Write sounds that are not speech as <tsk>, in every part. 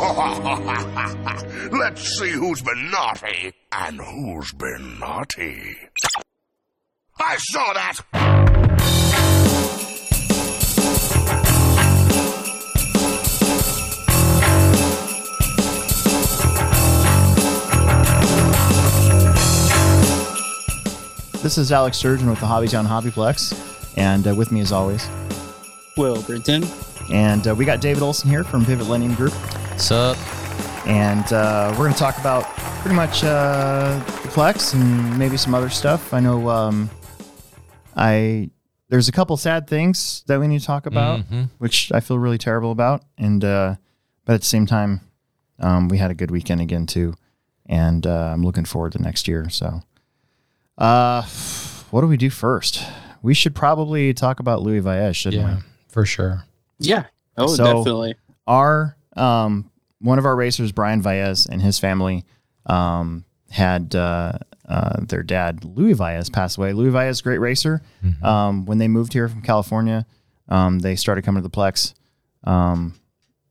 <laughs> Let's see who's been naughty and who's been naughty. I saw that! This is Alex Sturgeon with the Hobbytown Hobbyplex, and uh, with me as always. Will Brinton. And uh, we got David Olsen here from Pivot Lending Group, What's up? and uh, we're going to talk about pretty much uh, the Plex and maybe some other stuff. I know um, I there's a couple sad things that we need to talk about, Mhm. which I feel really terrible about, and uh, but at the same time, um, we had a good weekend again too, and uh, I'm looking forward to next year. So, uh, what do we do first? We should probably talk about Louis Vaez, shouldn't we? Yeah, for sure. Yeah. Oh, So- definitely. our um, one of our racers, Brian Vaez, and his family um, had uh, uh, their dad, Louis Vaez, pass away. Louis Vaez, great racer. Um, when they moved here from California, um, they started coming to the Plex. Um,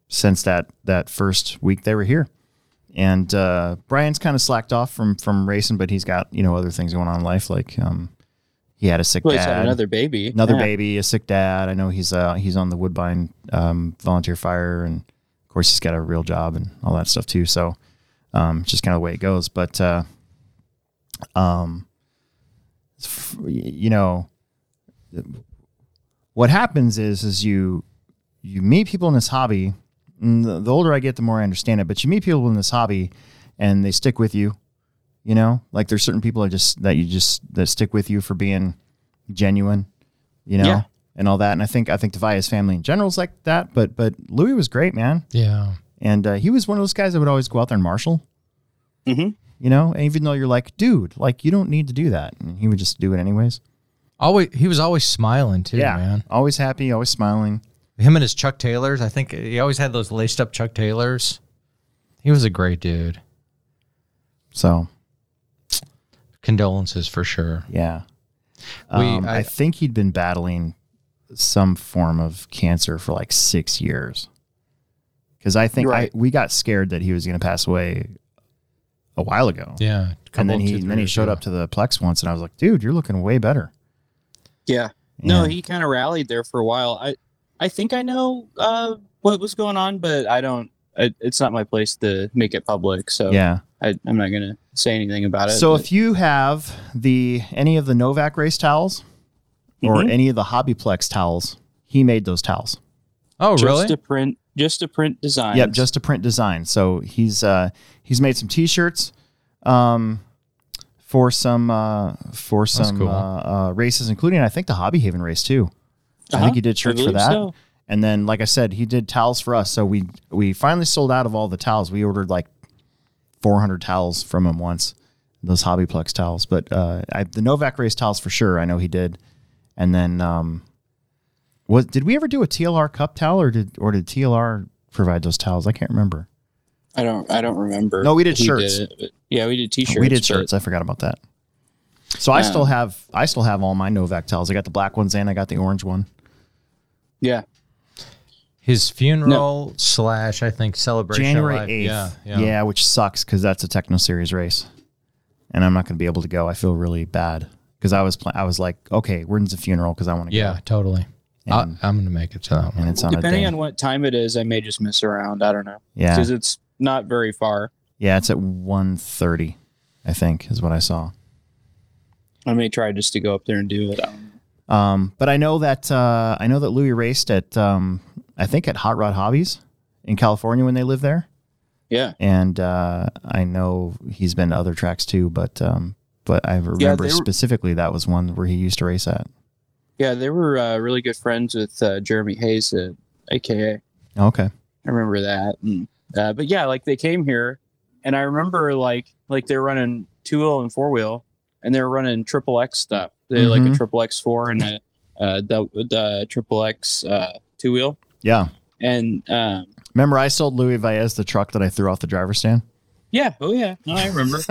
since that that first week they were here, and uh, Brian's kind of slacked off from from racing, but he's got you know other things going on in life, like um, he had a sick Well, he's dad had another baby. another Yeah. baby, a sick dad. I know he's uh he's on the Woodbine um, volunteer fire, and of course he's got a real job and all that stuff too. So, um, just kind of the way it goes. But uh, um, you know, what happens is is you you meet people in this hobby. And the, the older I get, the more I understand it. But you meet people in this hobby, and they stick with you. You know, like there's certain people that just that you just that stick with you for being genuine, you know, Yeah. And all that. And I think I think the Vias family in general is like that. But but Louis was great, man, Yeah. and uh, he was one of those guys that would always go out there and marshal. Mhm. You know, and even though you're like, dude, like you don't need to do that, and he would just do it anyways. Always, he was always smiling too, yeah, man. always happy, always smiling. Him and his Chuck Taylors. I think he always had those laced up Chuck Taylors. He was a great dude. So Condolences for sure. yeah, We- um, I, I- think he'd been battling some form of cancer for like six years. Because I think Right. I, we got scared that he was going to pass away a while ago. Yeah. and then he and then he showed up to the Plex once, and I was like, dude, you're looking way better. Yeah. No, he kind of rallied there for a while. I I think I know uh, what was going on, but I don't. I, it's not my place to make it public, so yeah. I, I'm not gonna say anything about it. So but- if you have the any of the Novak race towels or Mhm. any of the Hobbyplex towels, he made those towels. Oh, just really? to print, just to print designs. Yep, just to print design. So he's uh he's made some T-shirts, um, for some uh for some cool. uh, uh, races, including I think the Hobby Haven race too. I Uh-huh. think he did shirts for that. so. And then, like I said, he did towels for us. So we we finally sold out of all the towels. We ordered like 400 towels from him once, those Hobbyplex towels. But uh, I, the Novak race towels for sure, I know he did. And then, um, was did we ever do a TLR cup towel, or did or did TLR provide those towels? I can't remember. I don't. I don't remember. No, we did shirts. it, but yeah, we did t-shirts. we did shirts. I forgot about that. So I Yeah. still have I still have all my Novak towels. I got the black ones and I got the orange one. Yeah. His funeral slash, I think, celebration. January eighth. Yeah, Yeah, yeah. which sucks because that's a Techno Series race, and I'm not going to be able to go. I feel really bad because I was pl- I was like, okay, when's the funeral? Because I want to Yeah, go. totally. I, And- I'm gonna make it to that one. and it's on Depending a on what time it is, I may just miss around. I don't know. yeah, Because it's not very far. yeah, it's at 1.30, I think, is what I saw. I may try just to go up there and do it. I don't know. Um, but I know that uh, I know that Louis raced at um, I think at Hot Rod Hobbies in California when they lived there. Yeah. and uh, I know he's been to other tracks too. But um, but I remember were- specifically that was one where he used to race at. Yeah, they were uh, really good friends with uh, Jeremy Hayes at AKA. Okay, I remember that. And, uh, but yeah, like they came here, and I remember like like they were running two wheel and four wheel, and they were running triple X stuff. They had like a triple X four and a uh, the, triple X uh, two wheel, yeah. and um, Remember, I sold Louis Valles the truck that I threw off the driver's stand. Yeah, oh yeah, no, <laughs> I remember. <laughs>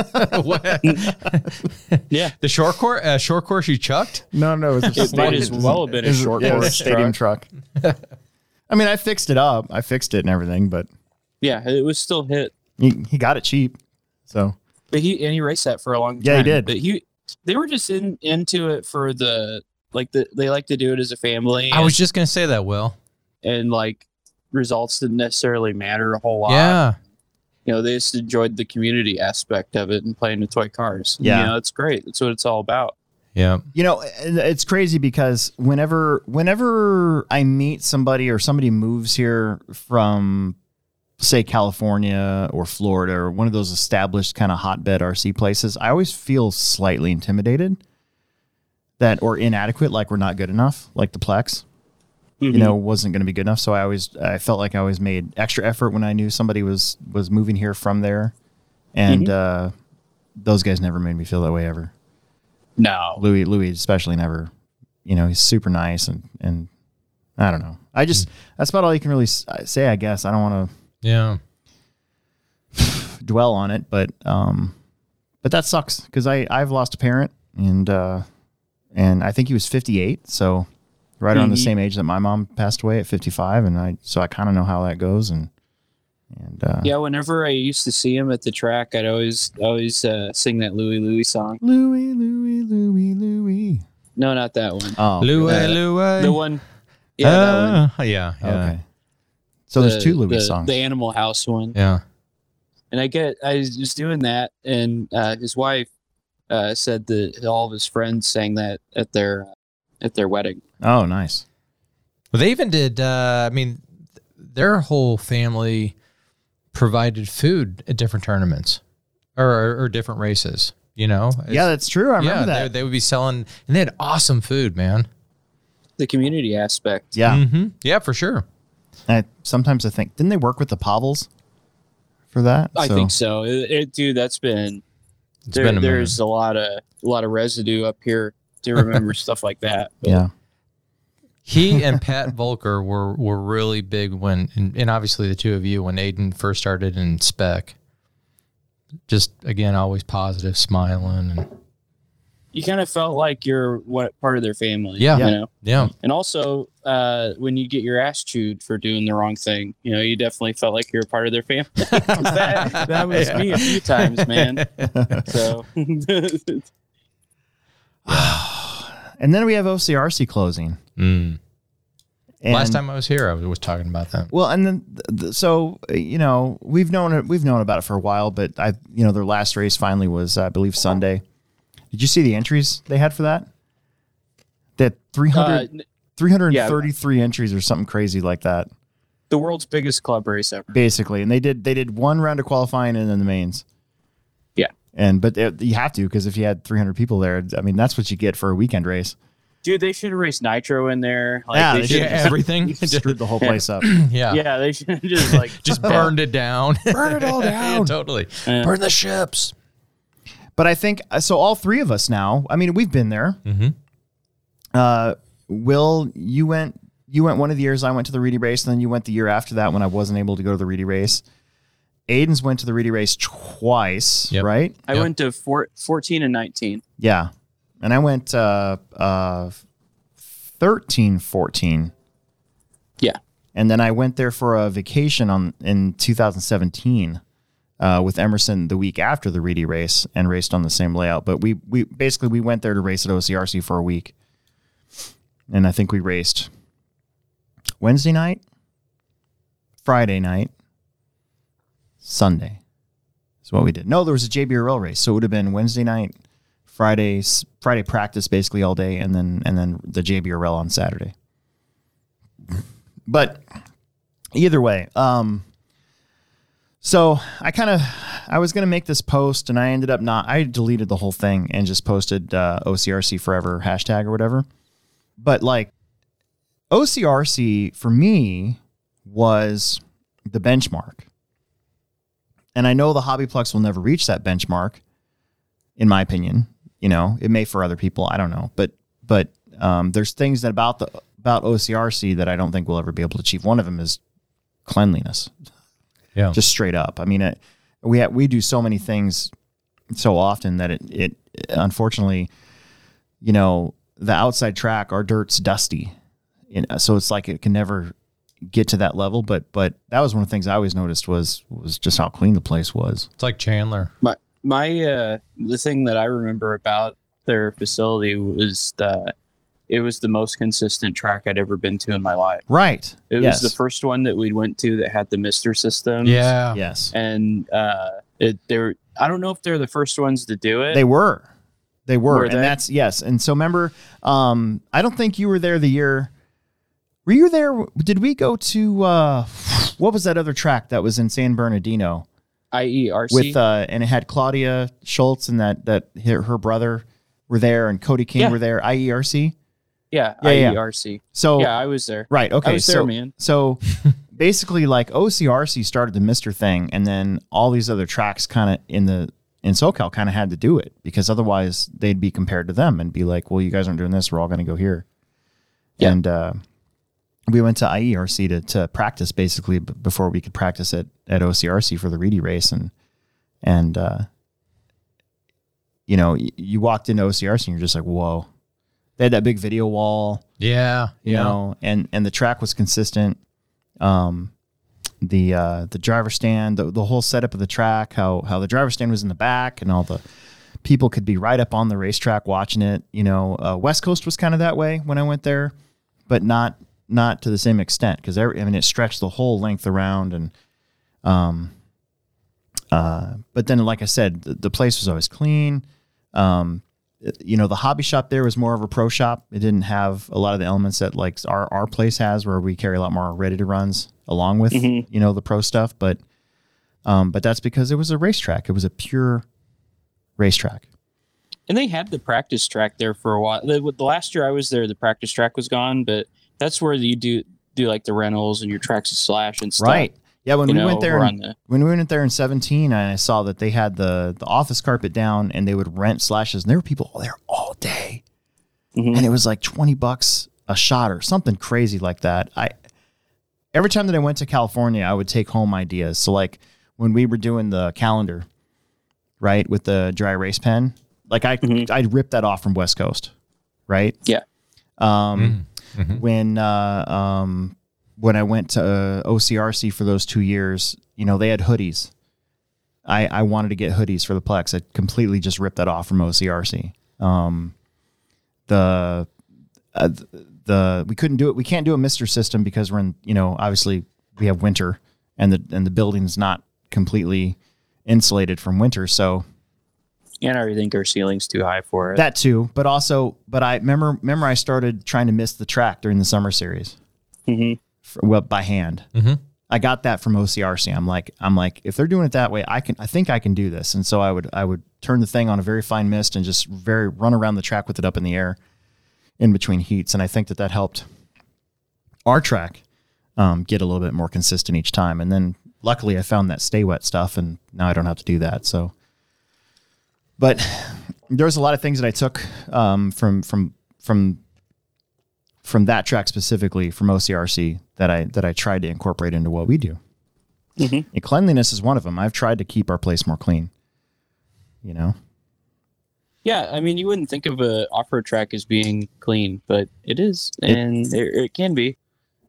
Yeah, the short course, uh, short course you chucked? No, no, it was It might as well have been a short yeah, course stadium truck. I mean, I fixed it up. I fixed it and everything, but Yeah, it was still hit. He, he got it cheap. So But he and he raced that for a long time. Yeah, he did. But he they were just in into it for the like the they like to do it as a family. I was just gonna say that, Will. and, and like results didn't necessarily matter a whole lot. Yeah. You know, they just enjoyed the community aspect of it and playing with toy cars. Yeah. You know, it's great. That's what it's all about. Yeah. you know it's crazy because whenever whenever I meet somebody or somebody moves here from say California or Florida or one of those established kind of hotbed RC places, I always feel slightly intimidated that or inadequate, like we're not good enough, like the Plex. You know wasn't going to be good enough. So i always i felt like i always made extra effort when i knew somebody was was moving here from there. And uh those guys never made me feel that way ever. No. louis louis especially never you know he's super nice and and i don't know. I just that's about all you can really say i guess. I don't want to. Yeah. <sighs> dwell on it but um but that sucks because i i've lost a parent and uh and i think he was 58 so right around the same age that my mom passed away at 55 and i so i kind of know how that goes and and uh Yeah, whenever I used to see him at the track, I'd always always uh, sing that Louie Louie song. louis louis louis louis No, not that one. oh Louis, Uh, Louis. The one. Yeah, that one. Ah, yeah. Yeah. okay so there's two louis the, songs The Animal House one. Yeah. And I get, I was just doing that, and uh, his wife uh, said that all of his friends sang that at their at their wedding. Oh nice Well, they even did. Uh, I mean, their whole family provided food at different tournaments or, or, or different races. You know. yeah that's true i remember yeah, that They, they would be selling, and they had awesome food, man. The community aspect. yeah hmm Yeah, for sure. I, sometimes i think didn't they work with the pavels for that I think so. It, it- dude, that's been It's there, been a there's minute. a lot of a lot of residue up here to remember <laughs> stuff like that. But yeah He <laughs> and Pat Volker were were really big when, and, and obviously the two of you when Aiden first started in spec. Just again, always positive, smiling, and you kind of felt like you're what part of their family. Yeah. You know? yeah, And also, uh, when you get your ass chewed for doing the wrong thing, you know, you definitely felt like you're a part of their family. <laughs> that, that was me a few times, man. <laughs> So, <sighs> and then we have ocrc closing Mm. Last time I was here, I was, was talking about that. well and then th- th- so you know we've known it we've known about it for a while but i you know their last race finally was i believe sunday did you see the entries they had for that that 300 uh, 333 entries or something crazy like that the world's biggest club race ever. basically and they did they did one round of qualifying and then the mains Yeah. And but it, you have to because if you had 300 people there i mean that's what you get for a weekend race Dude, they should have raced Nitro in there. Like, Yeah, they they should should- have everything. <laughs> screwed the whole place up <clears throat> yeah. yeah, they should <laughs> just like <laughs> Just burned it down. Burn it all down. Yeah, totally. Yeah. Burn the ships. But I think so. All three of us now. I mean, we've been there. Mhm. Uh, Will, you went. You went one of the years I went to the Reedy race, and then you went the year after that when I wasn't able to go to the Reedy race. Aiden's went to the Reedy race twice, Yep. right? I Yep. went to four, 14 and 19. Yeah, and I went uh, uh, 13, 14. Yeah. and then I went there for a vacation on in 2017 uh, with Emerson the week after the Reedy race and raced on the same layout. But we we basically we went there to race at OCRC for a week, and I think we raced Wednesday night, Friday night, Sunday. Is what we did. No, there was a JBRL race, so it would have been Wednesday night, Friday Friday practice basically all day, and then and then the JBRL on Saturday. But either way, um, so I kind of I was gonna make this post, and I ended up not. I deleted the whole thing and just posted uh, OCRC forever hashtag or whatever. But like OCRC for me was the benchmark, and I know the Hobbyplex will never reach that benchmark, in my opinion. You know, it may for other people. I don't know, but but um, there's things that about the about OCRC that I don't think we'll ever be able to achieve. One of them is cleanliness Yeah. just straight up. I mean, it, we ha- we do so many things so often that it it unfortunately, you know, the outside track our dirt's dusty, you know, so it's like it can never get to that level, but but that was one of the things I always noticed was was just how clean the place was. It's like Chandler. My my uh the thing that I remember about their facility was that it was the most consistent track I'd ever been to in my life. Right. It yes. was the first one that we went to that had the Mister system. Yeah. Yes. and uh, it they were. I don't know if they're the first ones to do it. They were. They were. Were and they? that's yes. And so remember, um, I don't think you were there the year were you there? Did we go to uh what was that other track that was in San Bernardino IERC. with uh and it had Claudia Schultz and that that her, her brother were there and Cody King Yeah. were there, IERC. yeah, Yeah, yeah. IERC. So Yeah, I was there. Right. Okay. I was there, so, man. So <laughs> basically, like OCRC started the Mister thing, and then all these other tracks kind of in the in SoCal kind of had to do it because otherwise they'd be compared to them and be like, "Well, you guys aren't doing this. We're all going to go here." Yeah. And uh, we went to IERC to to practice basically before we could practice at at OCRC for the Reedy race, and and uh, you know, y- you walked into OCRC and you're just like, "Whoa." They had that big video wall Yeah. you know, and and the track was consistent. Um, the uh, the driver stand, the, the whole setup of the track, how how the driver stand was in the back, and all the people could be right up on the racetrack watching it. You know, uh, West Coast was kind of that way when I went there, but not not to the same extent because I mean it stretched the whole length around and um uh but then like I said the, the place was always clean um you know the hobby shop there was more of a pro shop it didn't have a lot of the elements that like our our place has where we carry a lot more ready to runs along with Mhm. you know the pro stuff but um but that's because it was a racetrack it was a pure racetrack And they had the practice track there for a while. The, the last year I was there, the practice track was gone, but that's where you do do like the rentals and your tracks to slash and stuff. right yeah when You we know, went there in- the when we went there in 17 and I saw that they had the the office carpet down and they would rent slashes and there were people there all day Mhm. and it was like 20 bucks a shot or something crazy like that I every time that I went to California I would take home ideas so like when we were doing the calendar right with the dry erase pen like I Mhm. I'd rip that off from West Coast right Yeah. um Mhm. when uh, um, when I went to uh, OCRC for those two years, you know, they had hoodies. I, I wanted to get hoodies for the Plex. I completely just ripped that off from OCRC. Um, the uh, the we couldn't do it. We can't do a Mister system because we're in. You know, obviously we have winter, and the and the building's not completely insulated from winter. So and I think our ceiling's too high for it. that too. But also, but I remember remember I started trying to miss the track during the summer series. Mhm. for, well, by hand. Mhm. I got that from OCRC. I'm like, I'm like, if they're doing it that way, I can, I think I can do this. And so I would, I would turn the thing on a very fine mist and just very run around the track with it up in the air in between heats. And I think that that helped our track um, get a little bit more consistent each time. And then luckily I found that stay wet stuff and now I don't have to do that. So, but there was a lot of things that I took um, from, from, from from that track specifically from OCRC that I that I tried to incorporate into what we do. Mhm. And cleanliness is one of them. I've tried to keep our place more clean. You know, Yeah, I mean, you wouldn't think of a off-road track as being clean, but it is, and it, it can be.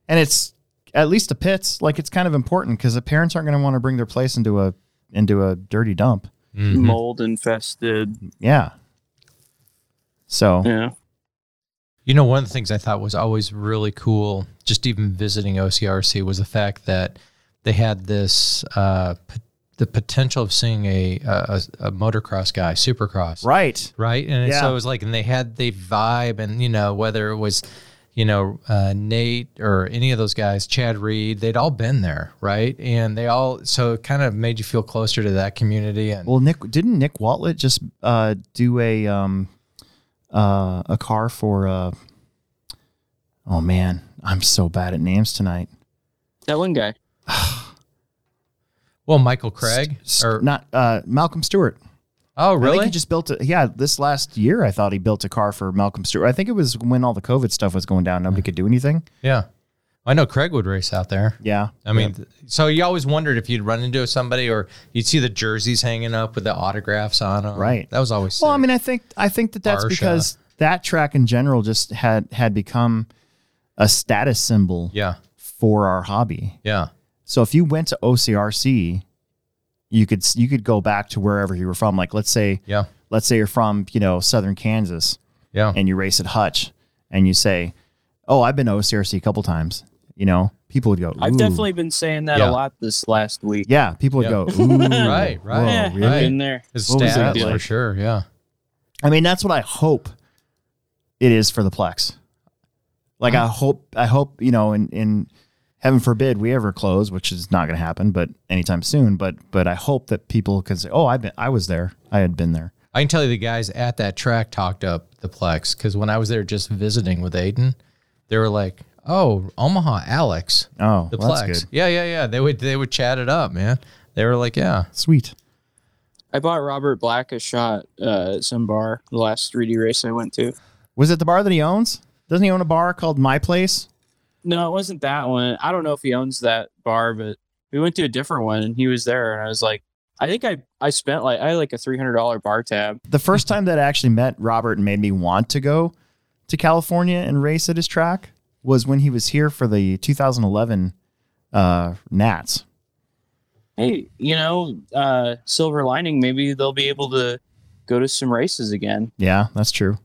and it's at least the pits. Like it's kind of important because the parents aren't going to want to bring their place into a into a dirty dump. Mhm. Mold infested. Yeah. So Yeah. You know, one of the things I thought was always really cool, just even visiting OCRC, was the fact that they had this uh, p- the potential of seeing a, a a motocross guy, supercross, right, right? And Yeah. so it was like, and they had the vibe, and you know, whether it was, you know, uh, Nate or any of those guys, Chad Reed, they'd all been there, right? And they all, so it kind of made you feel closer to that community. And well, Nick didn't Nick Watlet just uh, do a um, uh, a car for? Uh, oh man, I'm so bad at names tonight. That one guy. <sighs> well, Michael Craig, S- or not uh, Malcolm Stewart. Oh, I think really? he just built it. Yeah, this last year I thought he built a car for Malcolm Stewart. I think it was when all the COVID stuff was going down. Nobody could do anything. yeah, I know Craig would race out there. Yeah, I mean, th- so you always wondered if you'd run into somebody or you'd see the jerseys hanging up with the autographs on them. Right. That was always. Well, I mean, I think I think that that's Barsha. because that track in general just had had become a status symbol yeah. for our hobby. Yeah. So if you went to OCRC, you could you could go back to wherever you were from. Like let's say Yeah. let's say you're from you know southern Kansas Yeah. and you race at Hutch and you say, "Oh, I've been to OCRC a couple times." You know, people would go. I've definitely been saying that Yeah. a lot this last week. yeah. People would Yeah. go. <laughs> Ooh, Right, right. whoa, Yeah, really? right. in there. His What was that stats like? for sure. Yeah. I mean, that's what I hope it is for the Plex. Like mm. I hope, I hope you know, in in heaven forbid we ever close, which is not going to happen, but anytime soon. But but I hope that people can say, "Oh, I've been, I was there, I had been there." I can tell you the guys at that track talked up the Plex because when I was there just visiting with Aiden, they were like, "Oh, Omaha Alex, Oh, the well, Plex." that's good. Yeah, yeah, yeah. They would they would chat it up, man. They were like, "Yeah, Sweet. I bought Robert Black a shot uh, at some bar the last Reedy race I went to. Was it the bar that he owns? Doesn't he own a bar called My Place? No, it wasn't that one. I don't know if he owns that bar, but we went to a different one and he was there. And I was like, I think I, I spent like, I had like a $300 bar tab. The first time that I actually met Robert and made me want to go to California and race at his track was when he was here for the 2011 uh, Nats. Hey, you know, uh, silver lining, maybe they'll be able to go to some races again, Yeah, that's true.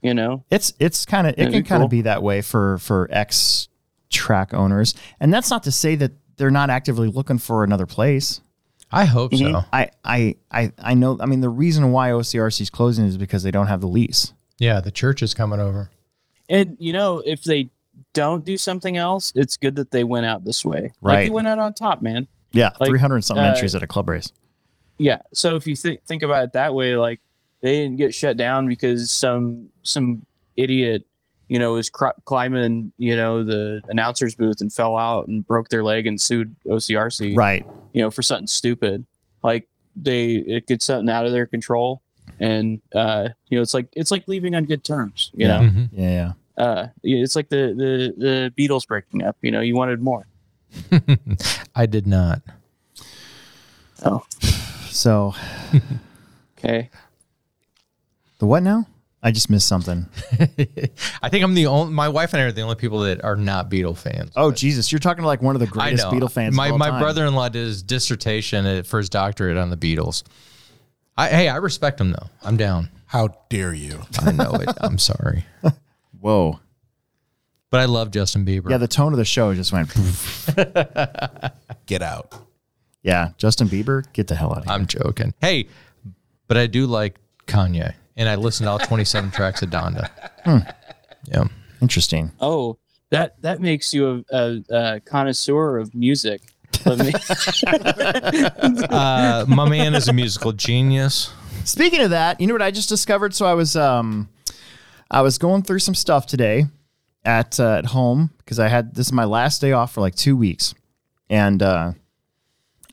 you know? It's it's kind of it That'd can kind of cool. be that way for for ex track owners, and that's not to say that they're not actively looking for another place. I hope Mhm. so." I I I I know. I mean, the reason why OCRC is closing is because they don't have the lease. Yeah, the church is coming over. And, you know, if they don't do something else, it's good that they went out this way. Like Right. they went out on top, man. Yeah, Like, three hundred something uh, entries at a club race. Yeah. So if you think think about it that way, like they didn't get shut down because some some idiot, you know, was cr- climbing, you know, the announcer's booth and fell out and broke their leg and sued OCRC, Right. you know, for something stupid. Like they it gets something out of their control, and uh, you know, it's like it's like leaving on good terms. You Yeah. know, Mhm. Yeah. Yeah. uh, yeah, it's like the the the Beatles breaking up. You know, you wanted more. <laughs> I did not. Oh, So <laughs> okay. the what now? I just missed something. <laughs> I think I'm the only. My wife and I are the only people that are not Beatle fans. Oh Jesus, you're talking to like one of the greatest know. Beatle fans. My of all my time. brother-in-law did his dissertation at- for his doctorate on the Beatles. I, hey, I respect him though. I'm down. How dare you? I know it. I'm sorry, <laughs> Whoa. but I love Justin Bieber. Yeah, the tone of the show just went. <laughs> Get out. yeah, Justin Bieber, get the hell out of here. I'm joking. Hey, but I do like Kanye, and I listened to all 27 tracks of Donda. Hmm. Yeah. Interesting. Oh, that that makes you a, a, a connoisseur of music. Me- <laughs> Uh, my man is a musical genius. Speaking of that, you know what I just discovered? So I was um I was going through some stuff today at uh, at home because I had this is my last day off for like 2 weeks. And uh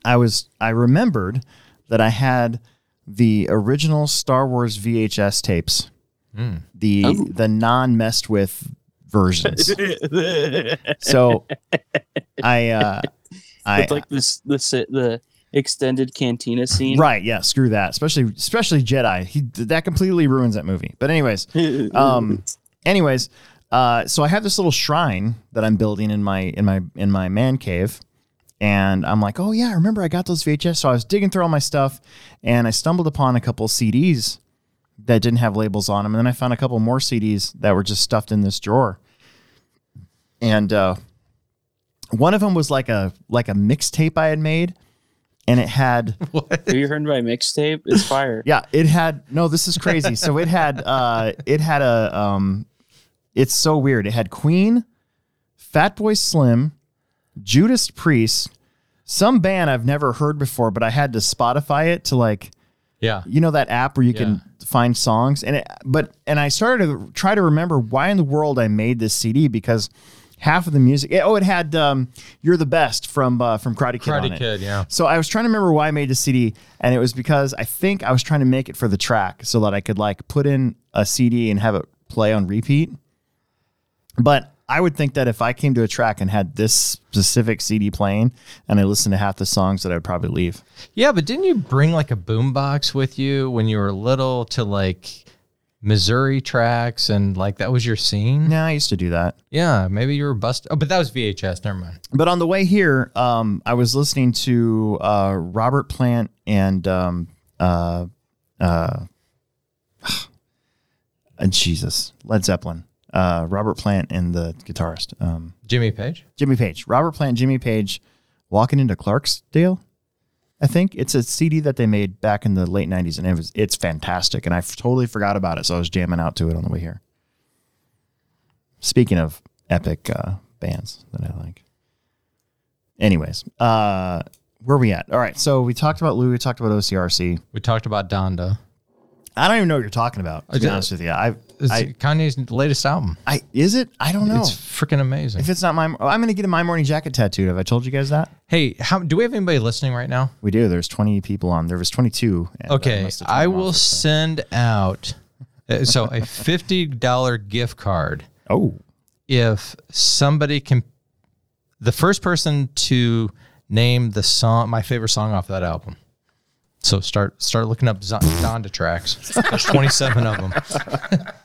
I was I remembered that I had the original Star Wars VHS tapes. The Oh. the non messed with versions. <laughs> so <laughs> I uh I With like this the the extended cantina scene. Right, yeah, screw that. Especially especially Jedi. He that completely ruins that movie. But anyways, <laughs> um anyways, uh so I have this little shrine that I'm building in my in my in my man cave. And I'm like, oh yeah, I remember I got those VHS. So I was digging through all my stuff and I stumbled upon a couple CDs that didn't have labels on them. And then I found a couple more CDs that were just stuffed in this drawer. And uh one of them was like a like a mixtape I had made and it had <laughs> What? Have you heard my mixtape? It's fire. yeah, it had no. This is crazy. so it had uh, it had a um, it's so weird. It had Queen, Fatboy Slim, Judas Priest, some band I've never heard before, but I had to Spotify it to like Yeah. you know that app where you Yeah. can find songs and it but and I started to try to remember why in the world I made this CD because half of the music oh it had um, You're the Best from uh, from Karate Kid on Karate it. Kid, yeah. So I was trying to remember why I made the CD, and it was because I think I was trying to make it for the track so that I could like put in a CD and have it play on repeat. But I would think that if I came to a track and had this specific CD playing and I listened to half the songs, that I'd probably leave. Yeah, but didn't you bring like a boombox with you when you were little to like Missouri tracks and like that was your scene. Yeah, I used to do that. Yeah, maybe you were bust. Oh, but that was VHS. Never mind. But on the way here, um, I was listening to uh, Robert Plant and um, uh, uh, <sighs> uh, Jesus, Led Zeppelin. Uh, Robert Plant and the guitarist, um, Jimmy Page. Jimmy Page. Robert Plant, Jimmy Page, walking into Clarksdale. I think it's a CD that they made back in the late '90s, and it was it's fantastic. And I f- totally forgot about it, so I was jamming out to it on the way here. Speaking of epic uh, bands that I like. Anyways, uh, where are we at? All right, so we talked about Lou. We talked about OCRC. We talked about Donda. I don't even know what you're talking about. To be honest with you, I, It's I, Kanye's latest album. I, is it? I don't know. It's freaking amazing. if it's not my, I'm going to get a my morning jacket tattooed. Have I told you guys that? hey, how do we have anybody listening right now? We do. There's 20 people on. There was 22. and I Okay, turned I will so- send out uh, so a fifty dollar gift card Oh, if somebody can. The first person to name the song, my favorite song off that album. So start start looking up Zo- Donda tracks. There's 27 of them, <laughs>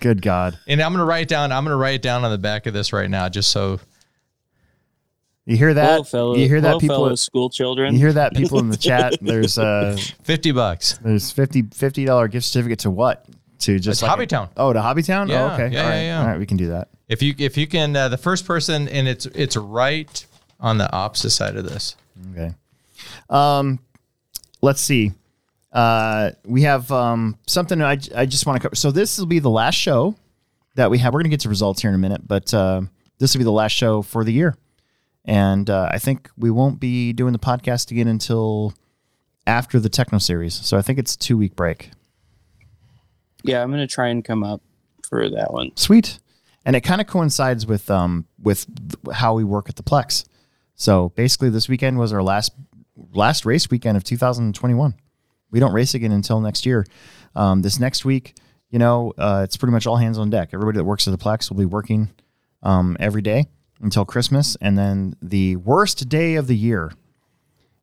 good God. and I'm gonna write down. I'm gonna write it down on the back of this right now, just so You hear that? Hello, fellow, you hear that, hello, people? fellow school children. You hear that, people in the <laughs> chat? There's uh, 50 bucks. there's 50 dollar gift certificate to what? To just It's like Hobbytown. oh, to Hobbytown. Yeah, oh, okay. yeah, All right. yeah, yeah. All right, we can do that. If you if you can, uh, the first person, and it's it's right on the opposite side of this. Okay. Um, let's see. Uh, we have um, something I, I just want to cover. So this will be the last show that we have. We're going to get to results here in a minute, but uh, this will be the last show for the year. And uh, I think we won't be doing the podcast again until after the Techno series. So I think it's a two week break. yeah, I'm gonna try and come up for that one. Sweet. And it kind of coincides with um with th- how we work at the Plex. So basically, this weekend was our last last race weekend of 2021. We don't race again until next year. Um, this next week, you know, uh, it's pretty much all hands on deck. Everybody that works at the Plex will be working um, every day until Christmas, and then the worst day of the year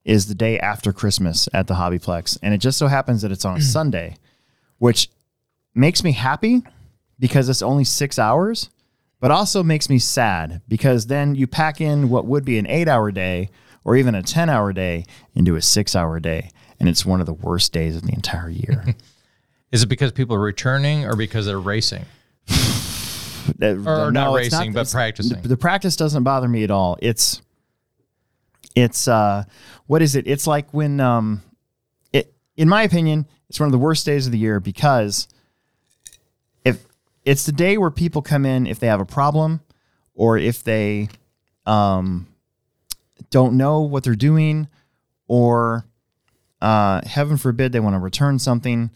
is the day after Christmas at the Hobbyplex, and it just so happens that it's on a <clears throat> Sunday, which makes me happy because it's only six hours, but also makes me sad because then you pack in what would be an eight hour day or even a 10 hour day into a six hour day. And it's one of the worst days of the entire year. <laughs> Is it because people are returning or because they're racing? <laughs> Or not it's racing, but practicing. The, the practice doesn't bother me at all. It's, it's, uh, what is it? It's like when, um, it, in my opinion, it's one of the worst days of the year because if it's the day where people come in if they have a problem or if they, um, don't know what they're doing or, uh, heaven forbid they want to return something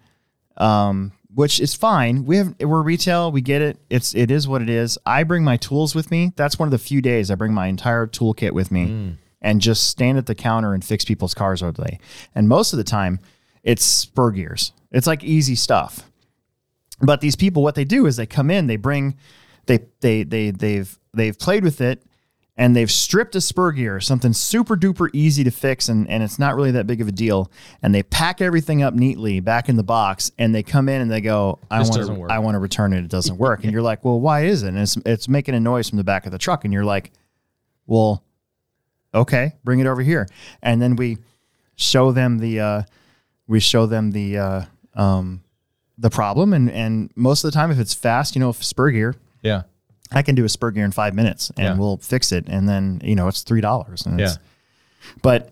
um, which is fine. We have we're retail, we get it. It's it is what it is. I bring my tools with me. That's one of the few days I bring my entire toolkit with me and just stand at the counter and fix people's cars all day. And most of the time, it's spur gears. It's like easy stuff. But these people, what they do is they come in, they bring, they they they they've they've played with it, and they've stripped a spur gear, something super duper easy to fix, and, and it's not really that big of a deal. And they pack everything up neatly back in the box, and they come in and they go, "I want to. I want to return it. It doesn't <laughs> work." And you're like, "Well, why is it?" And it's it's making a noise from the back of the truck, and you're like, "Well, okay, bring it over here." And then we show them the uh, we show them the uh, um, the problem, and and most of the time, if it's fast, you know, if spur gear, Yeah. I can do a spur gear in five minutes and Yeah. we'll fix it. And then, you know, it's $3. Yeah. But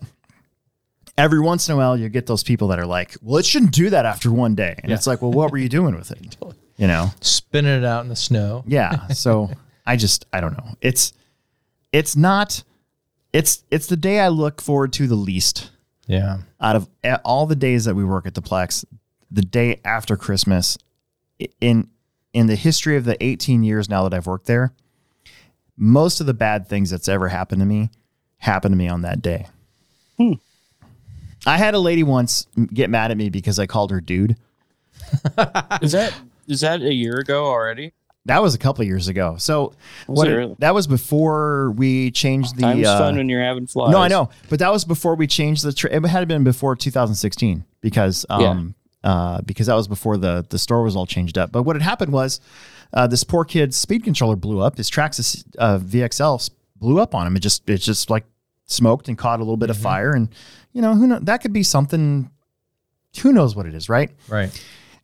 every once in a while, you get those people that are like, well, it shouldn't do that after one day. And it's like, well, what were you doing with it? <laughs> You know? Spinning it out in the snow. Yeah. So I just, I don't know. It's, it's not, it's, it's the day I look forward to the least Yeah. out of all the days that we work at the Plex, the day after Christmas, in in the history of the 18 years now that I've worked there, most of the bad things that's ever happened to me happened to me on that day. I had a lady once get mad at me because I called her dude. <laughs> Is that is that a year ago already? That was a couple of years ago. So Was what it it- really? that was before we changed the. Time's uh, fun when you're having flies. No, I know, but that was before we changed the. Tra- it had been before 2016 because um, uh, because that was before the the store was all changed up. But what had happened was uh, this poor kid's speed controller blew up. His Traxxas uh, VXL blew up on him. It just it just like smoked and caught a little bit of fire, and you know who know that could be something. Who knows what it is, right? Right.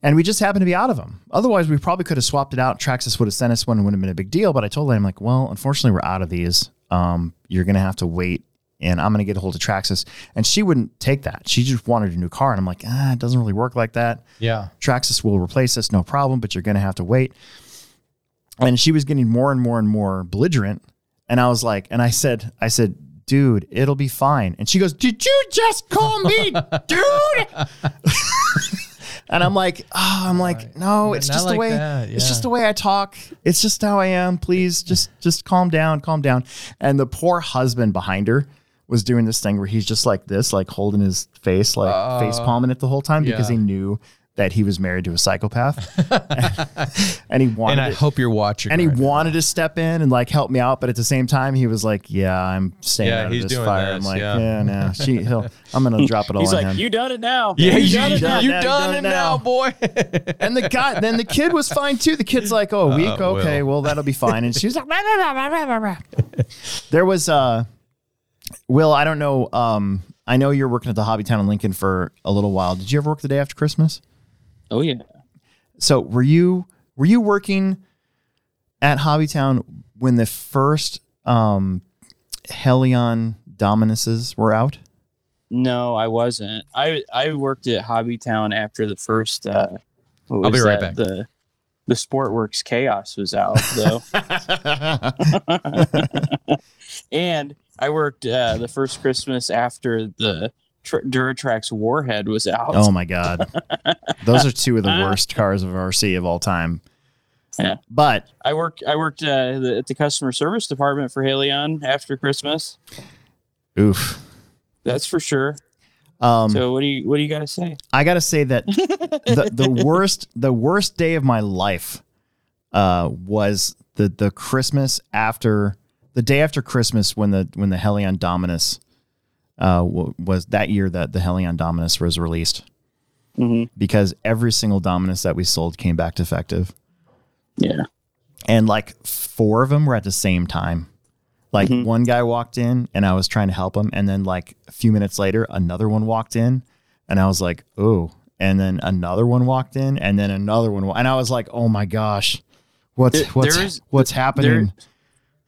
And we just happened to be out of them. Otherwise, we probably could have swapped it out. Traxxas would have sent us one and wouldn't have been a big deal. But I told him, like, well, unfortunately, we're out of these. Um, you're going to have to wait and I'm going to get a hold of Traxxas. And she wouldn't take that. She just wanted a new car. And I'm like, ah, it doesn't really work like that. Yeah. Traxxas will replace us, no problem, but you're going to have to wait. And she was getting more and more and more belligerent. And I was like, and I said, I said, dude, it'll be fine. And she goes, did you just call me <laughs> dude? <laughs> and I'm like, oh, I'm like, no, it's Not just like the way, that, it's just the way I talk. It's just how I am. Please just, just calm down, calm down. And the poor husband behind her was doing this thing where he's just like this, like holding his face, like face palming it the whole time because yeah. he knew that he was married to a psychopath. <laughs> and he wanted And I to- hope you're watching. and he right now. wanted to step in and like help me out, but at the same time, he was like, "Yeah, I'm staying Yeah, out of this doing fire." I'm like, yeah. "Yeah, no, she, he'll, I'm gonna <laughs> drop it all He's on like, him." you done it now. Yeah, you <laughs> you, done it now. you done done it now, now. boy. and the guy, then the kid was fine too. The kid's like, "Oh, a week, Uh, okay, Will. well that'll be fine." And she was like. "There was uh, Will, I don't know. Um, I know you're working at the Hobby Town in Lincoln for a little while. Did you ever work the day after Christmas?" Oh yeah. So were you were you working at Hobbytown when the first um Helion Dominuses were out? No, I wasn't. I I worked at Hobbytown after the first. Uh, what I'll be was right that? back. The the SportWerks Chaos was out though, <laughs> <laughs> and I worked uh, the first Christmas after the Tr- Duratrax Warhead was out. Oh my god. <laughs> Those are two of the worst cars of RC of all time. Yeah. But I worked I worked uh, the, at the customer service department for Helion after Christmas. oof. That's for sure. Um So what do you what do you got to say? I gotta say that the the <laughs> worst the worst day of my life uh, was the the Christmas after the day after Christmas when the when the Helion Dominus uh, w- was that year that the Helion Dominus was released Mhm. because every single Dominus that we sold came back defective Yeah. and like four of them were at the same time. Like one guy walked in and I was trying to help him, and then like a few minutes later, another one walked in, and I was like, "Oh!" And then another one walked in, and then another one, wa- and I was like, "Oh my gosh, what's There- what's there is- what's happening?" There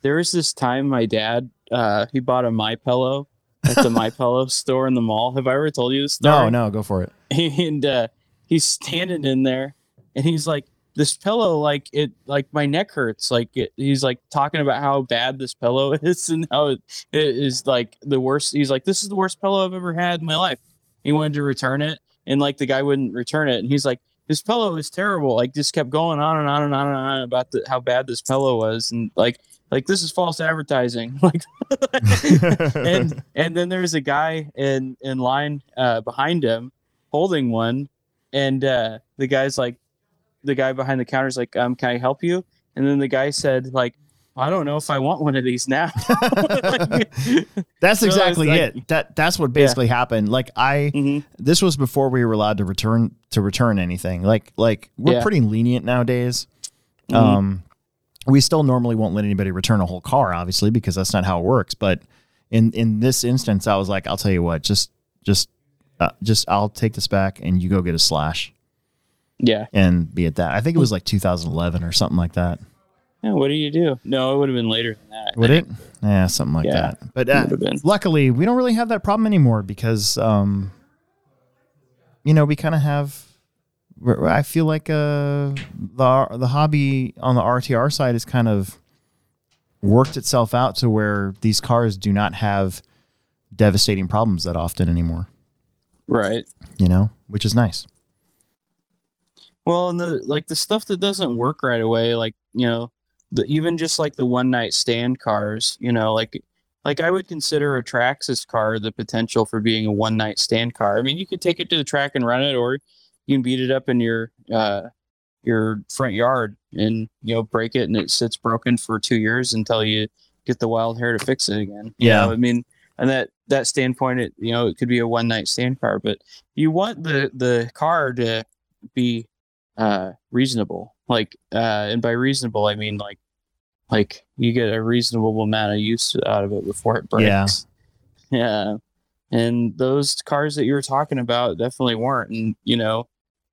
was this time my dad uh he bought a my pillow at the my <laughs> pillow store in the mall. Have I ever told you this story? no, no, go for it. and uh, he's standing in there and he's like this pillow like it like my neck hurts like it, he's like talking about how bad this pillow <laughs> is and how it, it is like the worst he's like this is the worst pillow i've ever had in my life he wanted to return it and like the guy wouldn't return it and he's like this pillow is terrible like just kept going on and on and on and on about the, how bad this pillow was and like like this is false advertising <laughs> like <laughs> and and then there's a guy in in line uh behind him holding one and uh the guy's like the guy behind the counter's like um can i help you and then the guy said like i don't know if i want one of these now <laughs> That's So exactly like- it. That that's what basically happened. Like I, Mhm. this was before we were allowed to return to return anything. Like like we're Yeah. pretty lenient nowadays. Mhm. Um, we still normally won't let anybody return a whole car, obviously, because that's not how it works. But in in this instance, I was like, I'll tell you what, just just uh, just I'll take this back, and you go get a slash yeah and be at that. I think it was like 2011 or something like that. yeah what do you do no it would have been later than that Would it? Yeah, something like Yeah, that. But uh, luckily, we don't really have that problem anymore because, um, you know, we kind of have. I feel like uh, the the hobby on the RTR side has kind of worked itself out to where these cars do not have devastating problems that often anymore. right You know, which is nice. Well, and the like the stuff that doesn't work right away, like you know, the even just like the one night stand cars, you know, like like I would consider a Traxxas car the potential for being a one night stand car. I mean, you could take it to the track and run it, or you can beat it up in your uh your front yard and you know break it and it sits broken for two years until you get the wild hair to fix it again. You Yeah. know, I mean, and that that standpoint, it you know it could be a one night stand car, but you want the the car to be uh reasonable. Like uh, and by reasonable, I mean like like you get a reasonable amount of use out of it before it breaks. Yeah. Yeah. And those cars that you were talking about definitely weren't. And, you know,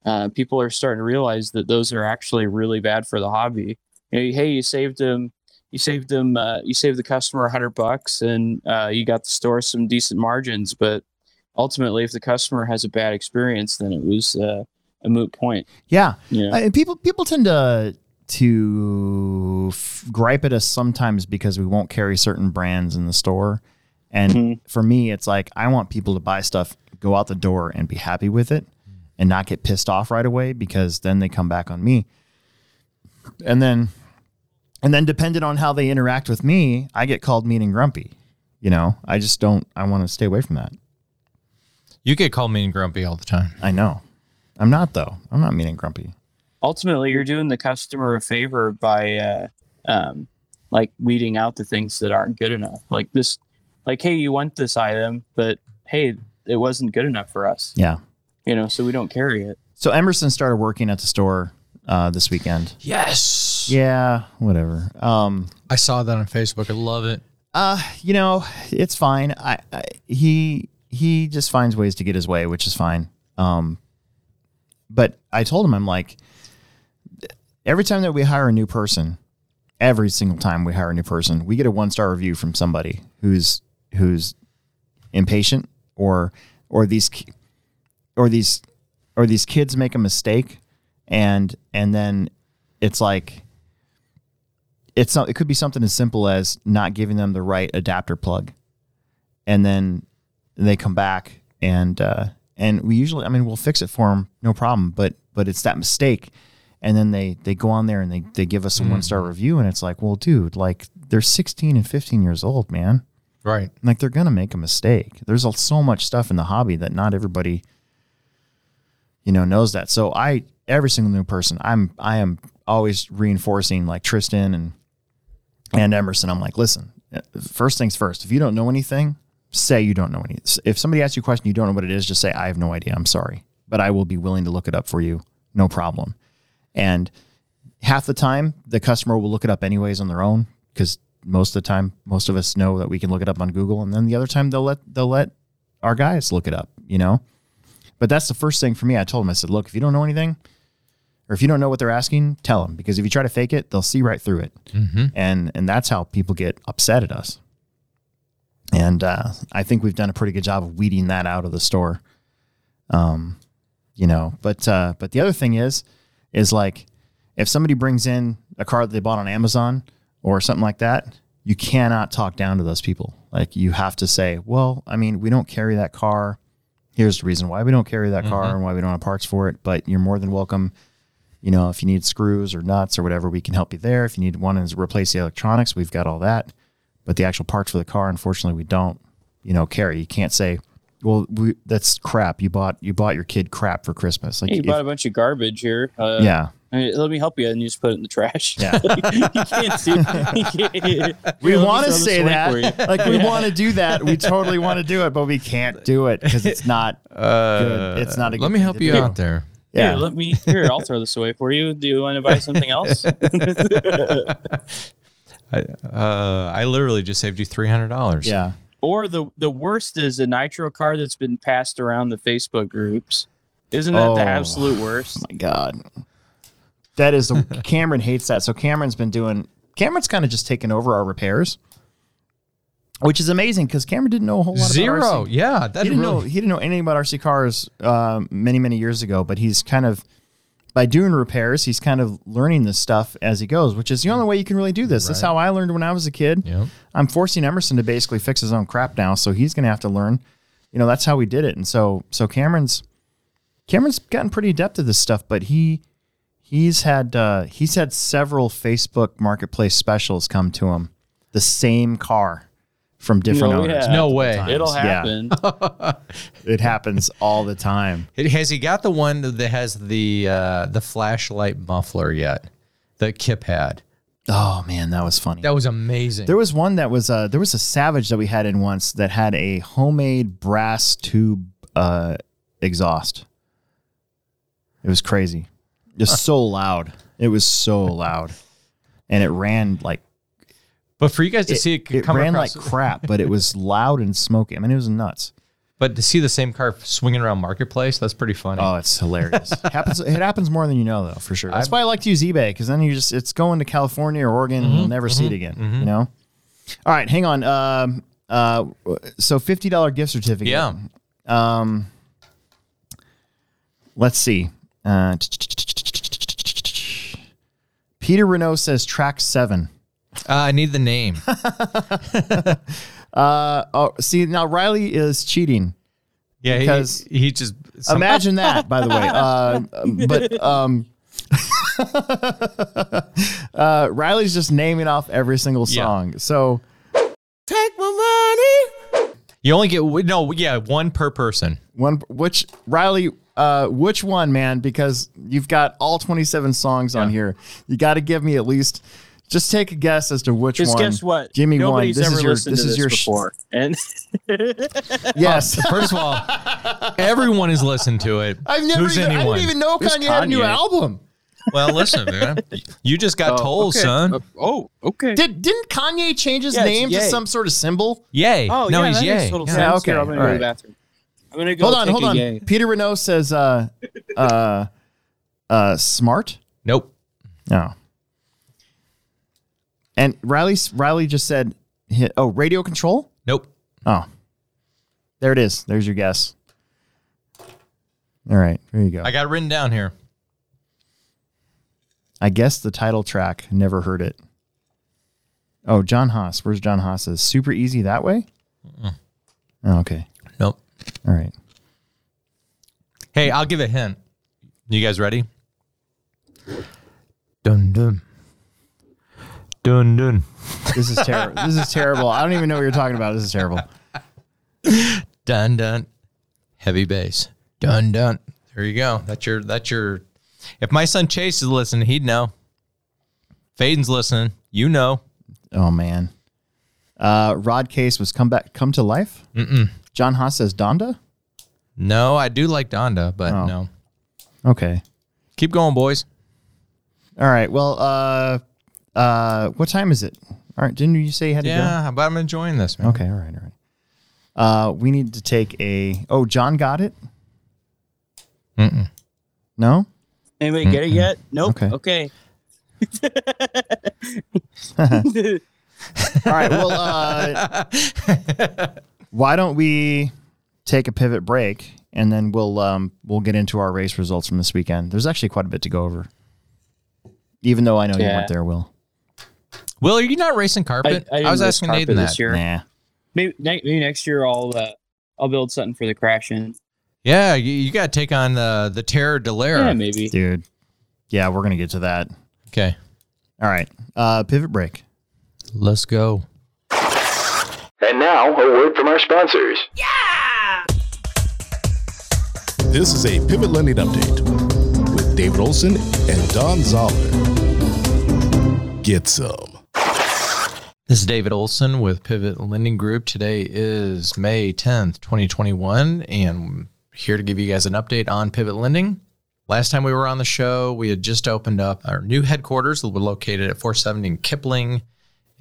uh, people are starting to realize that those are actually really bad for the hobby. You know, hey, you saved them, you saved them, uh, you saved the customer a hundred bucks and uh, you got the store some decent margins. But ultimately, if the customer has a bad experience, then it was uh, a moot point. Yeah. You know? And people people tend to to f- gripe at us sometimes because we won't carry certain brands in the store. And Mhm. for me, it's like I want people to buy stuff, go out the door, and be happy with it, and not get pissed off right away because then they come back on me. And then, and then depending on how they interact with me, I get called mean and grumpy. You know, I just don't. I want to stay away from that. You get called mean and grumpy all the time. I know. I'm not though. I'm not mean and grumpy. ultimately you're doing the customer a favor by uh um like weeding out the things that aren't good enough like this like hey you want this item but hey it wasn't good enough for us Yeah. You know so we don't carry it So Emerson started working at the store uh, this weekend. Yes. Yeah, whatever. Um, I saw that on Facebook. I love it. uh, you know, it's fine. I, I he he just finds ways to get his way, which is fine. Um, but I told him I'm like, every time that we hire a new person, every single time we hire a new person, we get a one star review from somebody who's who's impatient or or these ki- or these or these kids make a mistake and and then it's like it's not, it could be something as simple as not giving them the right adapter plug and then they come back and uh and we usually i mean we'll fix it for them no problem but but it's that mistake and then they they go on there and they they give us a one star review and it's like well dude like they're 16 and 15 years old man Right. like they're gonna make a mistake. There's so much stuff in the hobby that not everybody, you know, knows that. So I, every single new person, I'm, I am always reinforcing like Tristan and and Emerson. I'm like, listen, uh, first things first. If you don't know anything, say you don't know anything. If somebody asks you a question, you don't know what it is, just say I have no idea. I'm sorry, but I will be willing to look it up for you, no problem. And half the time, the customer will look it up anyways on their own because most of the time, most of us know that we can look it up on Google, and then the other time they'll let they'll let our guys look it up, you know. But that's the first thing for me. I told him, I said, look, if you don't know anything, or if you don't know what they're asking, tell them because if you try to fake it, they'll see right through it, and and that's how people get upset at us. And uh, I think we've done a pretty good job of weeding that out of the store. Um, you know, but uh, but the other thing is, is like if somebody brings in a car that they bought on Amazon or something like that, you cannot talk down to those people. Like you have to say, well, I mean, we don't carry that car. Here's the reason why we don't carry that car and why we don't have parts for it. But you're more than welcome. You know, if you need screws or nuts or whatever, we can help you there. If you need one to replace the electronics, we've got all that. But the actual parts for the car, unfortunately, we don't. You know, carry. You can't say, well, we, that's crap. You bought you bought your kid crap for Christmas. Like, Hey, you if- bought a bunch of garbage here. Uh, yeah, I mean, let me help you, and you just put it in the trash. Yeah. <laughs> you can't see. <laughs> You can't, we Here, let me want to say away for you. that like we want to do that we totally want to do it but we can't do it because it's not <laughs> good it's not a good. Let me help you do. out there. yeah Here, let me. Here, I'll throw this away for you. Do you want to buy something else? I, uh, I literally just saved you three hundred dollars. yeah or the the worst is a nitro car that's been passed around the Facebook groups. Isn't that Oh. the absolute worst? my god that is the <laughs> cameron hates that so cameron's been doing cameron's kind of just taken over our repairs which is amazing because cameron didn't know a whole lot Zero. about RC. Yeah, he didn't know he didn't know anything about RC cars uh, many many years ago, but he's kind of by doing repairs, he's kind of learning this stuff as he goes, which is the only way you can really do this. That's how I learned when I was a kid. Yep. I'm forcing Emerson to basically fix his own crap now, so he's going to have to learn. You know, that's how we did it, and so so Cameron's Cameron's gotten pretty adept at this stuff, but he he's had uh, he's had several Facebook Marketplace specials come to him, the same car from different No, owners. yeah. No way. It'll Yeah. happen. <laughs> It happens all the time. It- Has he got the one that has the uh, the flashlight muffler yet? That Kip had. Oh man, that was funny. That was amazing. There was one that was uh there was a Savage that we had in once that had a homemade brass tube uh exhaust. It was crazy. Just so loud. It was so loud. And it ran like but for you guys to it, see it, it come ran like crap, but it was loud and smoky. I mean, it was nuts. but to see the same car swinging around marketplace, that's pretty funny. Oh, it's hilarious. <laughs> happens. It happens more than you know, though, for sure. That's why I like to use eBay because then you just it's going to California or Oregon and you'll never see it again. You know. All right, hang on. Um, uh, so fifty dollar gift certificate. yeah. Um, let's see. Uh, Peter Renault says track seven. Uh, I need the name. <laughs> Uh, oh, see now Riley is cheating. Yeah, Because- he, he just some- Imagine that, by the way. <laughs> Uh, but um, <laughs> uh, Riley's just naming off every single Yeah. song. So Take my money. you only get no, yeah, one per person. one, which Riley, uh, which one, man? Because you've got all twenty-seven songs on here. You got to give me at least. Just take a guess as to which Because one. guess what? Give me Nobody's one. This ever is your. listened This to is this your. sh- before. And <laughs> yes. <laughs> First of all, everyone has listened to it. I've never. Who's Even, I anyone? didn't even know Who's Kanye had a new album. Well, listen, man. You just got told, okay. son. Uh, oh, okay. Did didn't Kanye change his Yeah, name to some sort of symbol? Yay. Oh, no, yeah, he's that yay. makes total Yeah. sense. okay, Here, I'm gonna all go to right. The bathroom. I'm gonna go Hold on, hold on. yay. Peter Renault says, uh, uh, uh, smart. Nope. No. And Riley, Riley just said, oh, radio control. Nope. Oh, there it is. There's your guess. All right, there you go. I got it written down here. I guess the title track. Never heard it. Oh, John Haas. Where's John Haas? Is Super easy that way. Oh, okay. Nope. All right. Hey, I'll give a hint. You guys ready? Dun dun. Dun dun. This is terrible. <laughs> this is terrible. I don't even know what you're talking about. This is terrible. Dun dun. Heavy bass. Dun dun. There you go. That's your that's your if my son Chase is listening, he'd know. Faden's listening. You know. Oh man. Uh, Rod Case was come back, come to life. Mm-mm. John Haas says Donda. No, I do like Donda, but Oh. no. Okay. Keep going, boys. All right. Well, uh, uh, what time is it? All right. Didn't you say you had to go? Yeah, but I'm enjoying this, man. Okay. All right. All right. Uh, we need to take a. Oh, John got it. Mm-mm. No. Anybody get it yet? Nope. Okay. Okay. <laughs> <laughs> All right. Well, uh, <laughs> why don't we take a pivot break and then we'll um, we'll get into our race results from this weekend. There's actually quite a bit to go over. Even though I know you Yeah. weren't there, Will. Will, are you not racing carpet? I, I, was asking carpet Nathan this that. year. Nah. Maybe, maybe next year I'll uh, I'll build something for the crash in. Yeah, you, you got to take on the the Terror Delaire. Yeah, maybe. Dude. Yeah, we're gonna get to that. Okay, All right. Uh, pivot break. let's go. And now, a word from our sponsors. Yeah! This is a Pivot Lending Update with David Olsen and Don Zoller. Get some. This is David Olsen with Pivot Lending Group. Today is May 10th, 2021, and here to give you guys an update on Pivot Lending. Last time we were on the show, we had just opened up our new headquarters that were located at 470 Kipling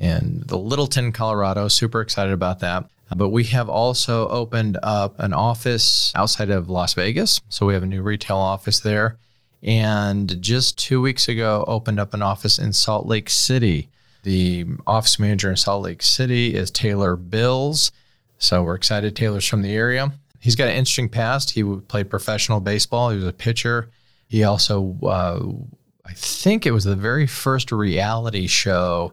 in the Littleton, Colorado. Super excited about that. But we have also opened up an office outside of Las Vegas. So we have a new retail office there. And just two weeks ago, opened up an office in Salt Lake City. The office manager in Salt Lake City is Taylor Bills. So we're excited. Taylor's from the area. He's got an interesting past. He played professional baseball. He was a pitcher. He also, uh, I think it was the very first reality show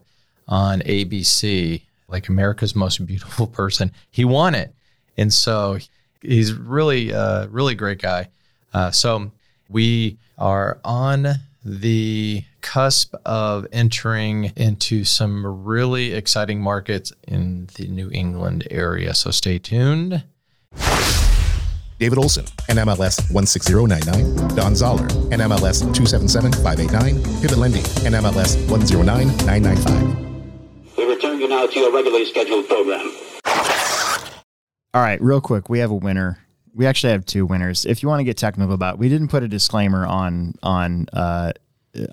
on ABC, like America's Most Beautiful <laughs> Person. He won it. And so he's really, uh, really great guy. Uh, so we are on the cusp of entering into some really exciting markets in the New England area. So stay tuned. David Olsen, NMLS 16099, Don Zoller, NMLS 277589, Pivot Lending, NMLS 109995. We return you now to your regularly scheduled program. All right, real quick, we have a winner. We actually have two winners. If you want to get technical about, it, we didn't put a disclaimer on on uh,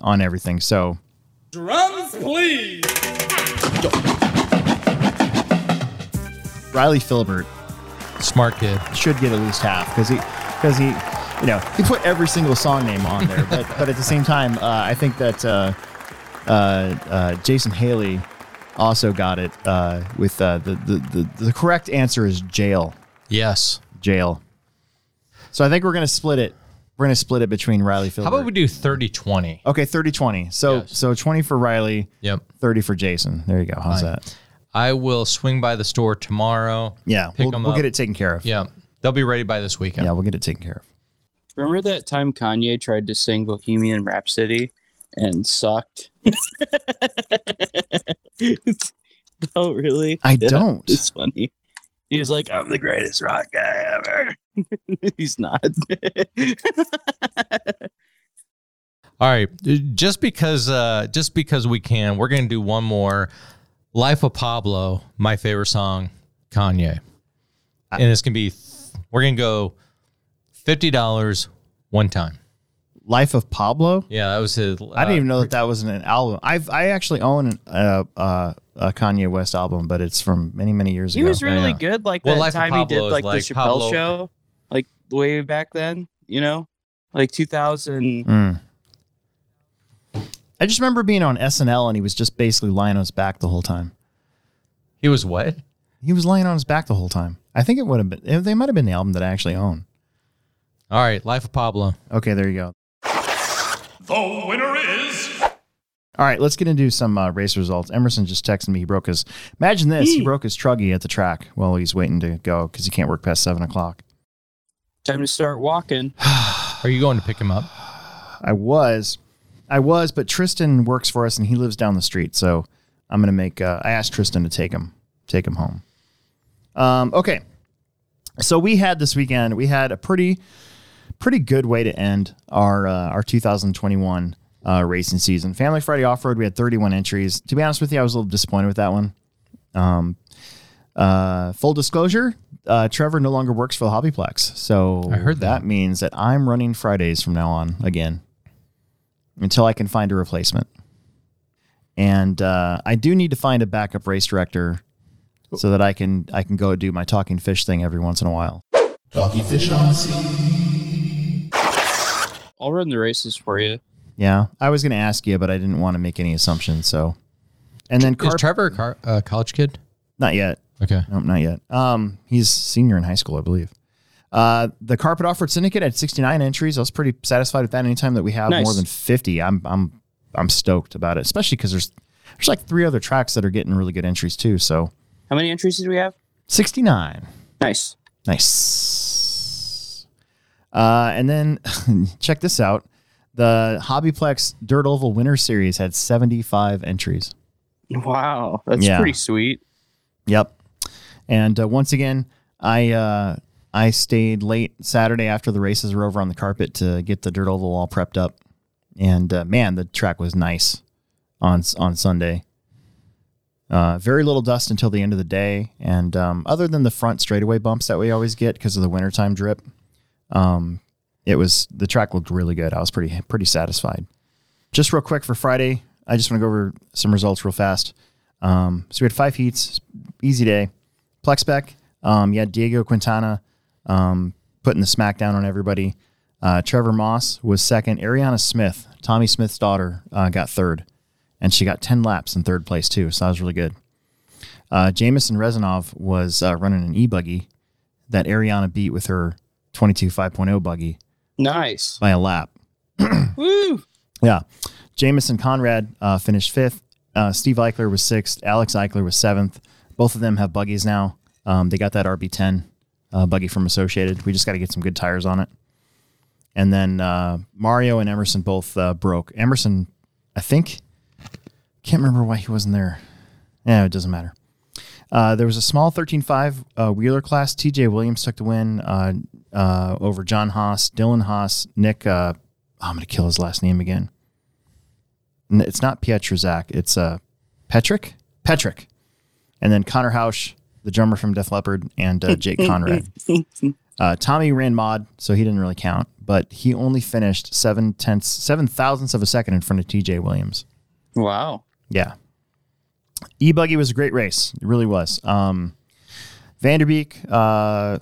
on everything. So Drums, please. Riley Filbert Smart kid. should get at least half because he because he you know he put every single song name on there. but but at the same time, uh, I think that uh, uh, uh, Jason Haley also got it uh, with uh, the, the the the correct answer is jail Yes. jail. So I think we're gonna split it. We're gonna split it between Riley How about we do 30 20? Okay, 30-20. So Yes. so 20 for Riley, Yep. 30 for Jason. There you go. How's Fine. that? I will swing by the store tomorrow. Yeah, Pick we'll, 'em we'll up. get it taken care of. Yeah. They'll be ready by this weekend. Yeah, we'll get it taken care of. Remember that time Kanye tried to sing Bohemian Rhapsody and sucked? <laughs> <laughs> oh, really? I Yeah, don't. It's funny. He's like, I'm the greatest rock guy ever. <laughs> He's not. <laughs> All right, just because uh just because we can, we're going to do one more Life of Pablo, my favorite song, Kanye. And it's going to be we're going to go $50 one time. Life of Pablo. Yeah, that was his I didn't even know that uh, that was an album. I've I actually own a, a, uh, uh, a Kanye West album, but it's from many many years he ago. He was really yeah. good. Like Well, that Life time he did like, like the Chappelle Pablo- show, like way back then, you know? Like 2000. Mm. I just remember being on SNL and he was just basically lying on his back the whole time. He was what? He was lying on his back the whole time. I think it would have been. They might have been the album that I actually own. All right, Life of Pablo. Okay, there you go. The winner is. All right, let's get into some uh, race results. Emerson just texted me. He broke his. Imagine this. He broke his truggy at the track while he's waiting to go because he can't work past seven o'clock. Time to start walking. <sighs> Are you going to pick him up? I was, I was, but Tristan works for us and he lives down the street. So I'm gonna make. Uh, I asked Tristan to take him, take him home. Um, okay. So we had this weekend. We had a pretty, pretty good way to end our uh, our 2021 uh, racing season. Family Friday Off Road. We had 31 entries. To be honest with you, I was a little disappointed with that one. Um, uh, full disclosure, uh, Trevor no longer works for the Hobbyplex. So I heard that that. means that I'm running Fridays from now on again until I can find a replacement. And uh, I do need to find a backup race director so that I can I can go do my talking fish thing every once in a while. Talking fish on sea. I'll run the races for you. Yeah, I was going to ask you, but I didn't want to make any assumptions. So, and then Is Trevor a car, uh, college kid? not yet. Okay. Nope, not yet. Um, he's senior in high school, I believe. Uh, the Carpet Off-Road Syndicate had 69 entries. I was pretty satisfied with that. Anytime that we have Nice. more than 50, I'm I'm I'm stoked about it. Especially because there's there's like three other tracks that are getting really good entries too. So How many entries did we have? 69, Nice. nice. Uh, and then <laughs> check this out: the Hobbyplex Dirt Oval Winter Series had 75 entries. Wow. That's Yeah. pretty sweet. Yep. And uh, once again, I uh, I stayed late Saturday after the races were over on the carpet to get the dirt oval all prepped up. And uh, man, the track was nice on on Sunday. Uh, very little dust until the end of the day, and um, other than the front straightaway bumps that we always get because of the wintertime drip, um, it was the track looked really good. I was pretty pretty satisfied. Just real quick for Friday, I just want to go over some results real fast. Um, so we had five heats, easy day. Plexspec, um, you had Diego Quintana um, putting the smackdown on everybody. Uh, Trevor Moss was second. Ariana Smith, Tommy Smith's daughter, uh, got third, and she got 10 laps in third place too. So that was really good. Uh, Jamison Rezanov was uh, running an e buggy that Ariana beat with her 22 5.0 buggy Nice. by a lap. <clears throat> Woo. Yeah. Jameson Conrad uh, finished fifth. Uh, Steve Eichler was sixth. Alex Eichler was seventh. Both of them have buggies now. Um, they got that RB10 uh, buggy from Associated. We just got to get some good tires on it. And then uh, Mario and Emerson both uh, broke. Emerson, I think, can't remember why he wasn't there. Yeah, it doesn't matter. Uh, there was a small 13.5 uh, wheeler class. TJ Williams took the win. Uh, over John Haas, Dylan Haas, Nick. Uh, I'm going to kill his last name again. It's not Pietrzak. It's uh, Petrick. Petrick, and then Connor Hausch, the drummer from Def Leppard, and uh, Jake <laughs> Conrad. <laughs> Uh, Tommy ran mod, so he didn't really count, but he only finished seven tenths, seven thousandths of a second in front of TJ Williams. Wow. Yeah. E Buggy was a great race. It really was. Um, Vanderbeek, uh,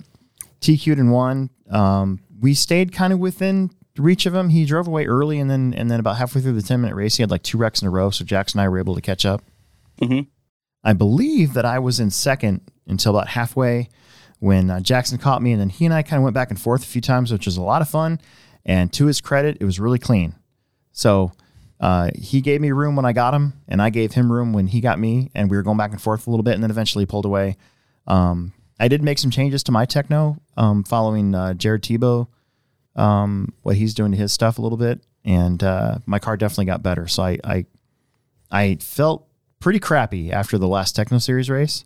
TQ'd and won. Um, we stayed kind of within reach of him. He drove away early, and then and then about halfway through the ten minute race, he had like two wrecks in a row. So Jackson and I were able to catch up. Mhm. I believe that I was in second until about halfway when uh, Jackson caught me, and then he and I kind of went back and forth a few times, which was a lot of fun. And to his credit, it was really clean. So uh, he gave me room when I got him, and I gave him room when he got me, and we were going back and forth a little bit, and then eventually he pulled away. Um, I did make some changes to my techno um, following uh, Jared Tebo, um, what he's doing to his stuff a little bit, and uh, my car definitely got better. So I, I I felt pretty crappy after the last Techno Series race,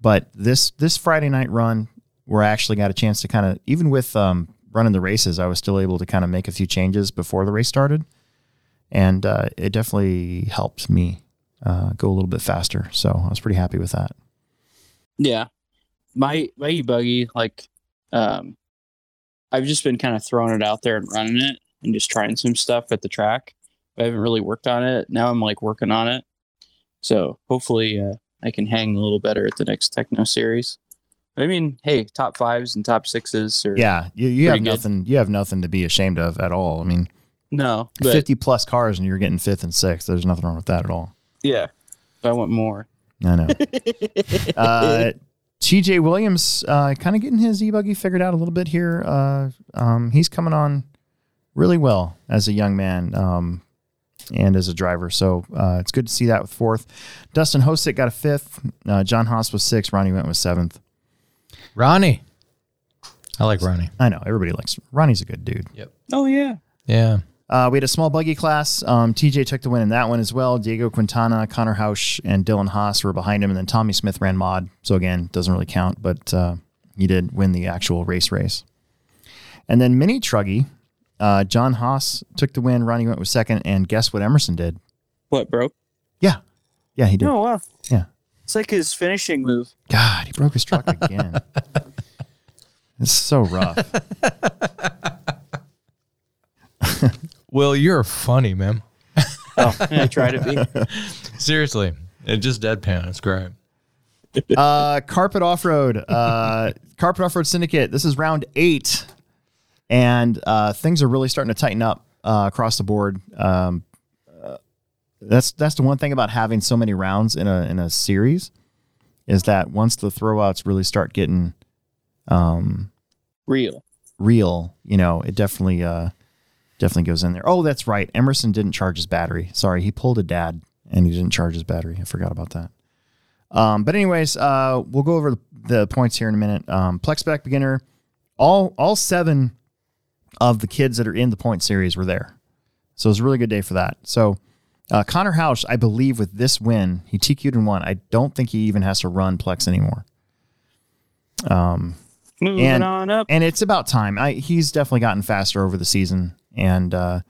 but this this Friday night run, where I actually got a chance to kind of even with um, running the races, I was still able to kind of make a few changes before the race started, and uh, it definitely helped me uh, go a little bit faster. So I was pretty happy with that. Yeah. My my e buggy, like um I've just been kind of throwing it out there and running it and just trying some stuff at the track. I haven't really worked on it. Now I'm like working on it. So hopefully uh, I can hang a little better at the next techno series. I mean, hey, top fives and top sixes or Yeah, you, you have Pretty good. nothing. You have nothing to be ashamed of at all. I mean, no, but fifty plus cars and you're getting fifth and sixth. There's nothing wrong with that at all. yeah, if I want more. I know. <laughs> uh, TJ Williams, uh, kind of getting his e buggy figured out a little bit here. Uh, um, he's coming on really well as a young man um, and as a driver. So uh, it's good to see that with fourth. Dustin Hosick got a fifth. Uh, John Haas was sixth. Ronnie Wint with seventh. Ronnie. I like Ronnie. I know everybody likes Ronnie's a good dude. Yep. Oh yeah. Yeah. Uh, we had a small buggy class. Um, TJ took the win in that one as well. Diego Quintana, Connor Hausch, and Dylan Haas were behind him, and then Tommy Smith ran mod. So again, doesn't really count, but uh, he did win the actual race race. And then mini truggy, uh, John Haas took the win. Ronnie Wint with second, and guess what Emerson did? What broke? Yeah, yeah, he did. Oh wow. Yeah. It's like his finishing move. God, he broke his truck again. <laughs> it's so rough. <laughs> Well, you're funny, man. <laughs> Oh, I try to be. <laughs> Seriously. It just deadpan. It's great. <laughs> uh, carpet off road, uh, carpet off road syndicate. This is round eight, and uh, things are really starting to tighten up uh, across the board. Um, uh, that's that's the one thing about having so many rounds in a in a series is that once the throwouts really start getting um, Real. real, you know, it definitely uh, definitely goes in there. Oh, that's right. Emerson didn't charge his battery. Sorry, he pulled a dad and he didn't charge his battery. I forgot about that. Um, but anyways, uh, we'll go over the, the points here in a minute. Um, Plexback beginner, all all seven of the kids that are in the point series were there, so it was a really good day for that. So uh, Connor Hausch, I believe, with this win, he TQ'd and won. I don't think he even has to run Plex anymore. Moving And- on up. and it's about time. I, he's definitely gotten faster over the season. And uh,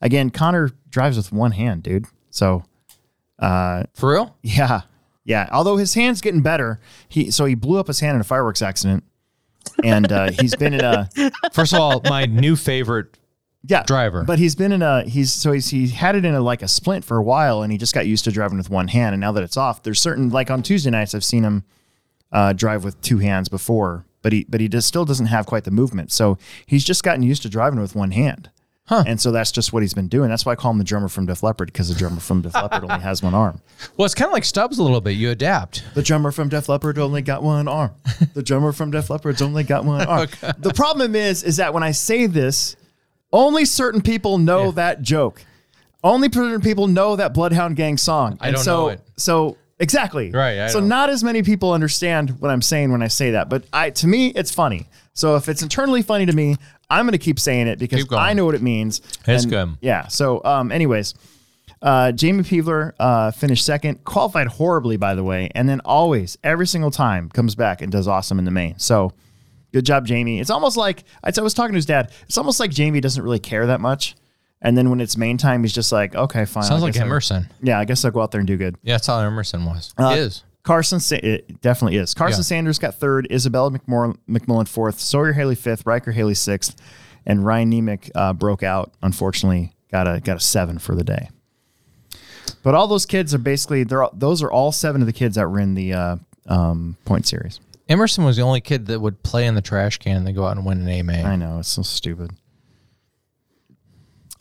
again, Connor drives with one hand, dude. So For real? yeah, yeah. Although his hand's getting better, he so he blew up his hand in a fireworks accident, and uh, he's been in a <laughs> First of all, my new favorite yeah driver. But he's been in a he's so he's he had it in a like a splint for a while, and he just got used to driving with one hand. And now that it's off, there's certain like on Tuesday nights I've seen him uh, drive with two hands before, but he but he just still doesn't have quite the movement. So he's just gotten used to driving with one hand. Huh. And so that's just what he's been doing. That's why I call him the drummer from Def Leppard because the drummer from Def Leppard only has one arm. Well, it's kind of like Stubbs a little bit. You adapt. The drummer from Def Leppard only got one arm. The drummer from Def Leppard's only got one arm. <laughs> The problem is, is that when I say this, only certain people know that joke. Only certain people know that Bloodhound Gang song. I don't so, know it. So exactly. Right, I so don't. not as many people understand what I'm saying when I say that. But I, to me, it's funny. So if it's internally funny to me, I'm going to keep saying it because I know what it means. It's And, good. Yeah. So, um, anyways, uh, Jamie Peevler uh, finished second, qualified horribly, by the way, and then always, every single time, comes back and does awesome in the main. So, Good job, Jamie. It's almost like I was talking to his dad. It's almost like Jamie doesn't really care that much. And then when it's main time, he's just like, okay, fine. Sounds I like Emerson. yeah, I guess I'll go out there and do good. Yeah, that's how Emerson was. Uh, is. Carson, Sa- it definitely is. Carson Yeah. Sanders got third, Isabella McMorland, McMullen fourth, Sawyer Haley fifth, Riker Haley sixth, and Ryan Nemec uh, broke out. Unfortunately, got a got a seven for the day. But all those kids are basically they're all, those are all seven of the kids that were in the uh, um, point series. Emerson was the only kid that would play in the trash can and then go out and win an AMA. I know it's so stupid.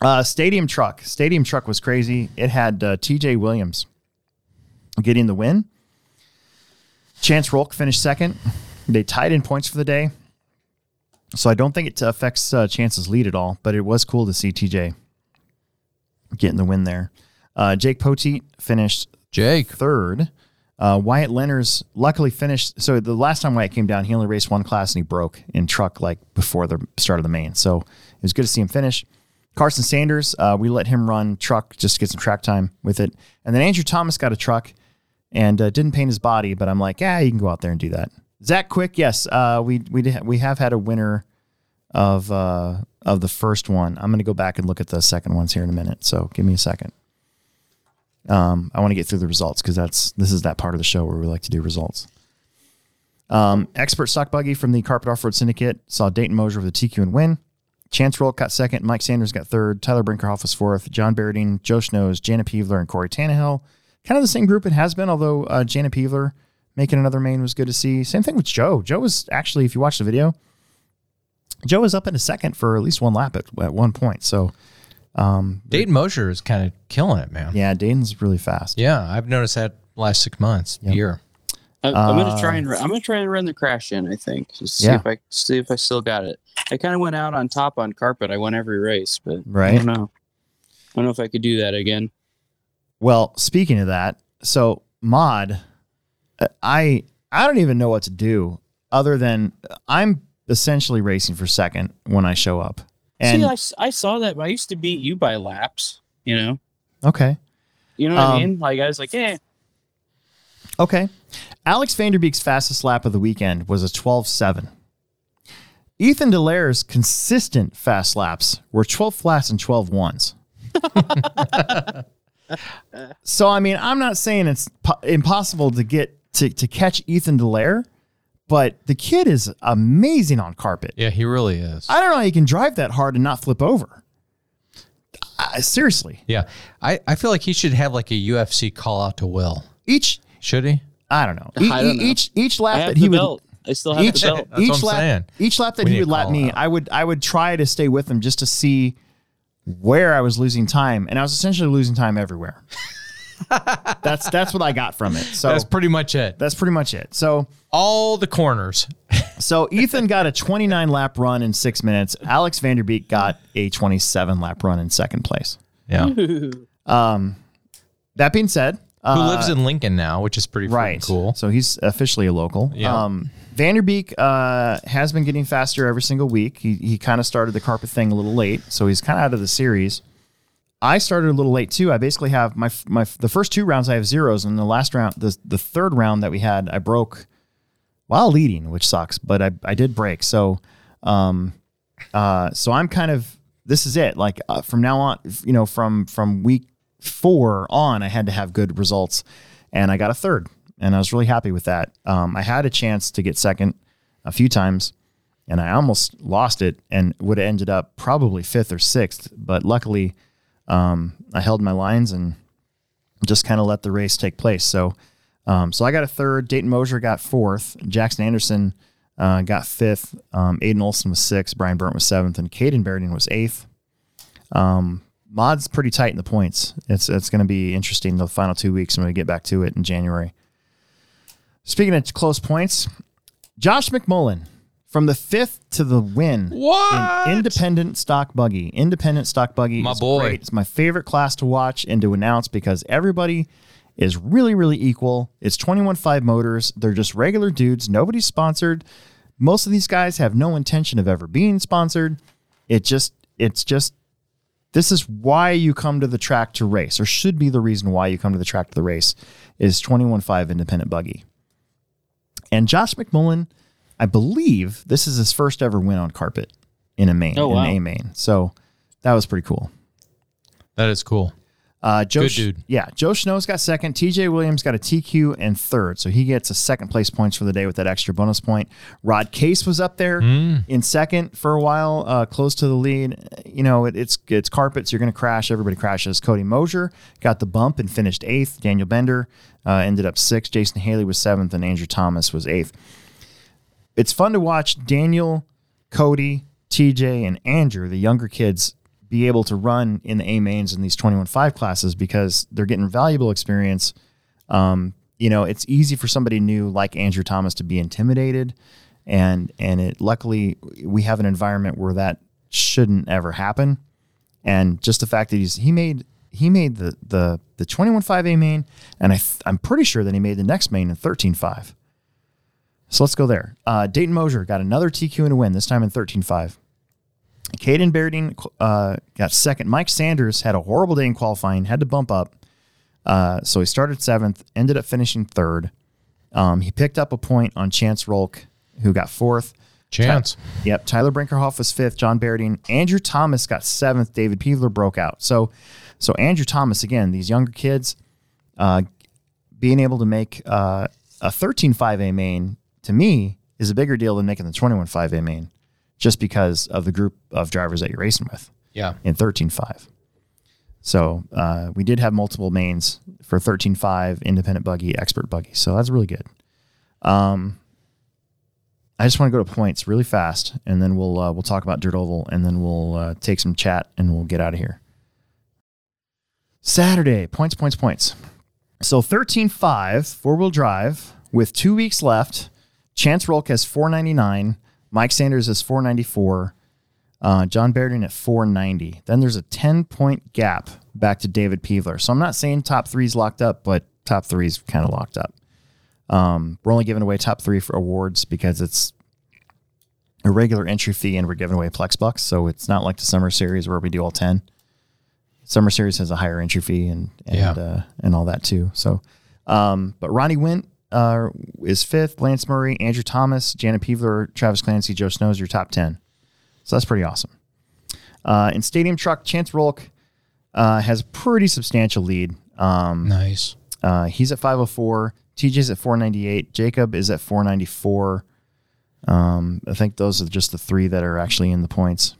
Uh, stadium truck, stadium truck was crazy. It had uh, T.J. Williams getting the win. Chance Rolk finished second. They tied in points for the day, so I don't think it affects uh, Chance's lead at all. But it was cool to see T.J. getting the win there. Uh, Jake Poteet finished Jake. third. Uh, Wyatt Lenners luckily finished. So the last time Wyatt came down, he only raced one class and he broke in truck like before the start of the main. So it was good to see him finish. Carson Sanders, uh, we let him run truck just to get some track time with it. And then Andrew Thomas got a truck and uh, didn't paint his body, but I'm like, yeah, you can go out there and do that. Zach Quick, yes, uh, we we we have had a winner of uh, of the first one. I'm going to go back and look at the second ones here in a minute. So give me a second. Um, I want to get through the results because that's this is that part of the show where we like to do results. Um, expert stock buggy from the Carpet Off Road Syndicate saw Dayton Mosier with a TQ and win. Chance Rolk got second. Mike Sanders got third. Tyler Brinkerhoff was fourth. John Berding, Joe Snows, Jana Peevler, and Corey Tannehill. Kind of the same group it has been, although uh, Jana Peevler making another main was good to see. Same thing with Joe. Joe was actually, if you watch the video, Joe was up in a second for at least one lap at, at one point. So, um, Dayton Mosier is kind of killing it, man. yeah, Dayton's really fast. Yeah, I've noticed that last six months, year. I, I'm gonna try and I'm gonna try and run the crash in. I think just see Yeah. if I see if I still got it. I kind of went out on top on carpet. I won every race, but right. I don't know. I don't know if I could do that again. Well, speaking of that, so mod, uh, I I don't even know what to do other than I'm essentially racing for second when I show up. And see, I, I saw that. I used to beat you by laps. You know, okay, you know what I Um, mean? Like I was like, eh. okay. Alex Vanderbeek's fastest lap of the weekend was a 12.7. Ethan Delaire's consistent fast laps were 12 flats and 12 ones. <laughs> <laughs> so I mean, I'm not saying it's po- impossible to get to, to catch Ethan Delaire, but the kid is amazing on carpet. Yeah, he really is. I don't know how you can drive that hard and not flip over. Uh, seriously, yeah, I, I feel like he should have like a UFC call out to Will. each Should he? I don't know. E- I don't know. Each each lap that the he would belt. I still have each the belt. Each lap each lap that We he would lap me, out. I would I would try to stay with him just to see where I was losing time, and I was essentially losing time everywhere. <laughs> that's that's what I got from it. So That's pretty much it. that's pretty much it. So All the corners. <laughs> so Ethan got a 29 lap run in six minutes. Alex Vanderbeek got a 27 lap run in second place. Yeah. <laughs> Um, that being said, Who lives in Lincoln now, which is pretty right. cool. So he's officially a local. Yeah. Um, Vanderbeek uh, has been getting faster every single week. He, he kind of started the carpet thing a little late, so he's kind of out of the series. I started a little late too. I basically have my my the first two rounds I have zeros, and the last round, the the third round that we had, I broke while leading, which sucks, but I I did break. So, um, uh, so I'm kind of this is it. Like uh, from now on, you know, from from week four on, I had to have good results, and I got a third, and I was really happy with that. Um, I had a chance to get second a few times, and I almost lost it, and would have ended up probably fifth or sixth, but luckily, um, I held my lines and just kind of let the race take place. So, um, so I got a third. Dayton Mosier got fourth. Jackson Anderson uh, got fifth. Um, Aiden Olsen was sixth. Brian Burnt was seventh, and Caden Berding was eighth. Um, Mod's pretty tight in the points. It's it's going to be interesting the final two weeks when we get back to it in January. Speaking of close points, Josh McMullen from the fifth to the win. What? in independent stock buggy. Independent stock buggy. My is boy. Great. It's my favorite class to watch and to announce because everybody is really, really equal. It's 21.5 motors. They're just regular dudes. Nobody's sponsored. Most of these guys have no intention of ever being sponsored. It just, it's just, this is why you come to the track to race, or should be the reason why you come to the track to the race, is 21.5 independent buggy. And Josh McMullen I believe this is his first ever win on carpet in a main, Oh, in wow. an A main. So that was pretty cool. That is cool. Uh, Joe, Good dude. yeah, Joe Snow's got second. TJ Williams got a TQ and third, so he gets a second place points for the day with that extra bonus point. Rod Case was up there in second for a while, uh, close to the lead. You know, it, it's it's carpets. You're going to crash. Everybody crashes. Cody Mosier got the bump and finished eighth. Daniel Bender uh, ended up sixth. Jason Haley was seventh, and Andrew Thomas was eighth. It's fun to watch Daniel, Cody, TJ, and Andrew, the younger kids, be able to run in the A mains in these 21.5 classes because they're getting valuable experience. Um, you know, it's easy for somebody new like Andrew Thomas to be intimidated. And, and it luckily we have an environment where that shouldn't ever happen. And just the fact that he's, he made, he made the, the, the 21.5 A main. And I, th- I'm pretty sure that he made the next main in 13.5. So let's go there. Uh, Dayton Mosier got another TQ and a win, this time in 13.5. Caden Berding uh, got second. Mike Sanders had a horrible day in qualifying, had to bump up. Uh, so he started seventh, ended up finishing third. Um, he picked up a point on Chance Rolk, who got fourth. Chance. Yep. Tyler Brinkerhoff was fifth. John Berding. Andrew Thomas got seventh. David Peevler broke out. So, so Andrew Thomas again. These younger kids, uh, being able to make uh, a 13.5A main to me is a bigger deal than making the 21 5A main, just because of the group of drivers that you're racing with Yeah. in 13.5. So uh, we did have multiple mains for 13.5, independent buggy, expert buggy. So that's really good. Um, I just want to go to points really fast, and then we'll uh, we'll talk about Dirt Oval, and then we'll uh, take some chat, and we'll get out of here. Saturday points, points, points. So 13.5 four wheel drive with two weeks left. Chance Rolk has 499. Mike Sanders is 494. Uh, John Berding at 490. Then there's a 10 point gap back to David Peevler. So I'm not saying top three's locked up, but top three's kind of locked up. Um, we're only giving away top three for awards because it's a regular entry fee and we're giving away Plex Bucks. So it's not like the summer series where we do all 10. Summer series has a higher entry fee and and Yeah. uh, and all that too. So, um, but Ronnie Wint uh, is fifth. Lance Murray, Andrew Thomas, Janet Peevler, Travis Clancy, Joe Snows, your top ten. So that's pretty awesome. Uh, in Stadium Truck, Chance Rolk uh, has a pretty substantial lead. Um, Nice. uh, he's at 504. TJ's at 498. Jacob is at 494. Um, I think those are just the three that are actually in the points.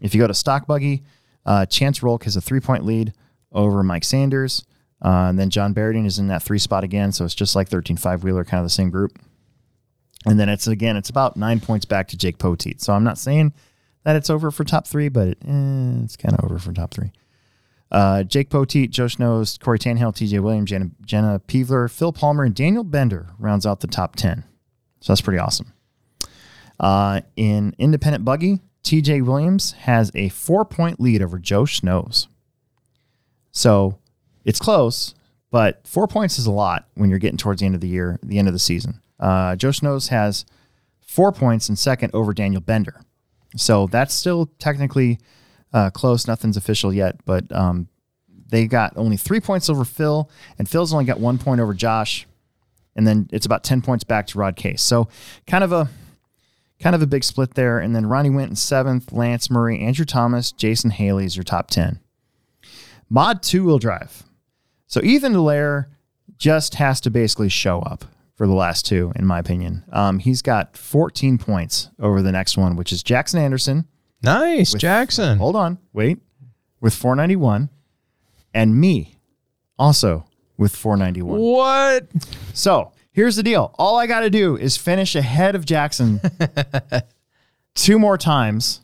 If you go to Stock Buggy, uh, Chance Rolk has a three point lead over Mike Sanders. Uh, and then John Berding is in that three spot again. So it's just like 13 5 wheeler, kind of the same group. And then it's again, it's about nine points back to Jake Poteet. So I'm not saying that it's over for top three, but it, eh, it's kind of over for top three. Uh, Jake Poteet, Joe Snows, Corey Tannehill, TJ Williams, Jenna, Jenna Peevler, Phil Palmer, and Daniel Bender rounds out the top 10. So that's pretty awesome. Uh, in independent buggy, TJ Williams has a four point lead over Joe Snows. So it's close, but four points is a lot when you're getting towards the end of the year, the end of the season. Uh, Joe Snows has four points in second over Daniel Bender. So that's still technically uh, close. Nothing's official yet, but um, they got only three points over Phil, and Phil's only got one point over Josh, and then it's about ten points back to Rod Case. So kind of a kind of a big split there. And then Ronnie Wint in seventh, Lance Murray, Andrew Thomas, Jason Haley is your top ten. Mod two wheel drive. So Ethan Delaire just has to basically show up for the last two, in my opinion. Um, he's got 14 points over the next one, which is Jackson Anderson. Nice, Jackson. Hold on, wait, with 491, and me also with 491. What? So here's the deal. All I got to do is finish ahead of Jackson <laughs> two more times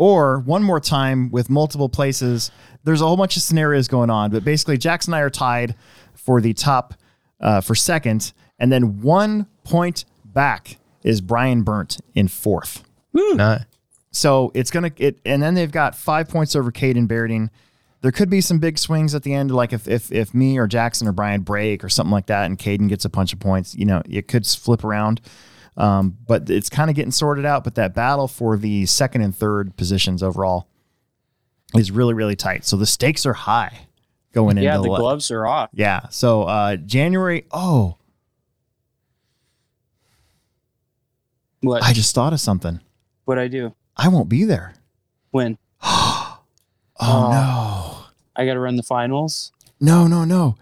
or one more time with multiple places. There's a whole bunch of scenarios going on, but basically, Jackson and I are tied for the top, uh, for second. And then one point back is Brian Burnt in fourth. Not. So it's gonna it, and then they've got five points over Caden Berding. There could be some big swings at the end, like if if if me or Jackson or Brian break or something like that, and Caden gets a bunch of points. You know, it could flip around. Um, but it's kind of getting sorted out. But that battle for the second and third positions overall is really really tight. So the stakes are high going Yeah, into the le- gloves are off. yeah. So uh January. Oh. What? I just thought of something. what I do? I won't be there. When? <gasps> Oh, Oh. I got to run the finals. no. No, no, no.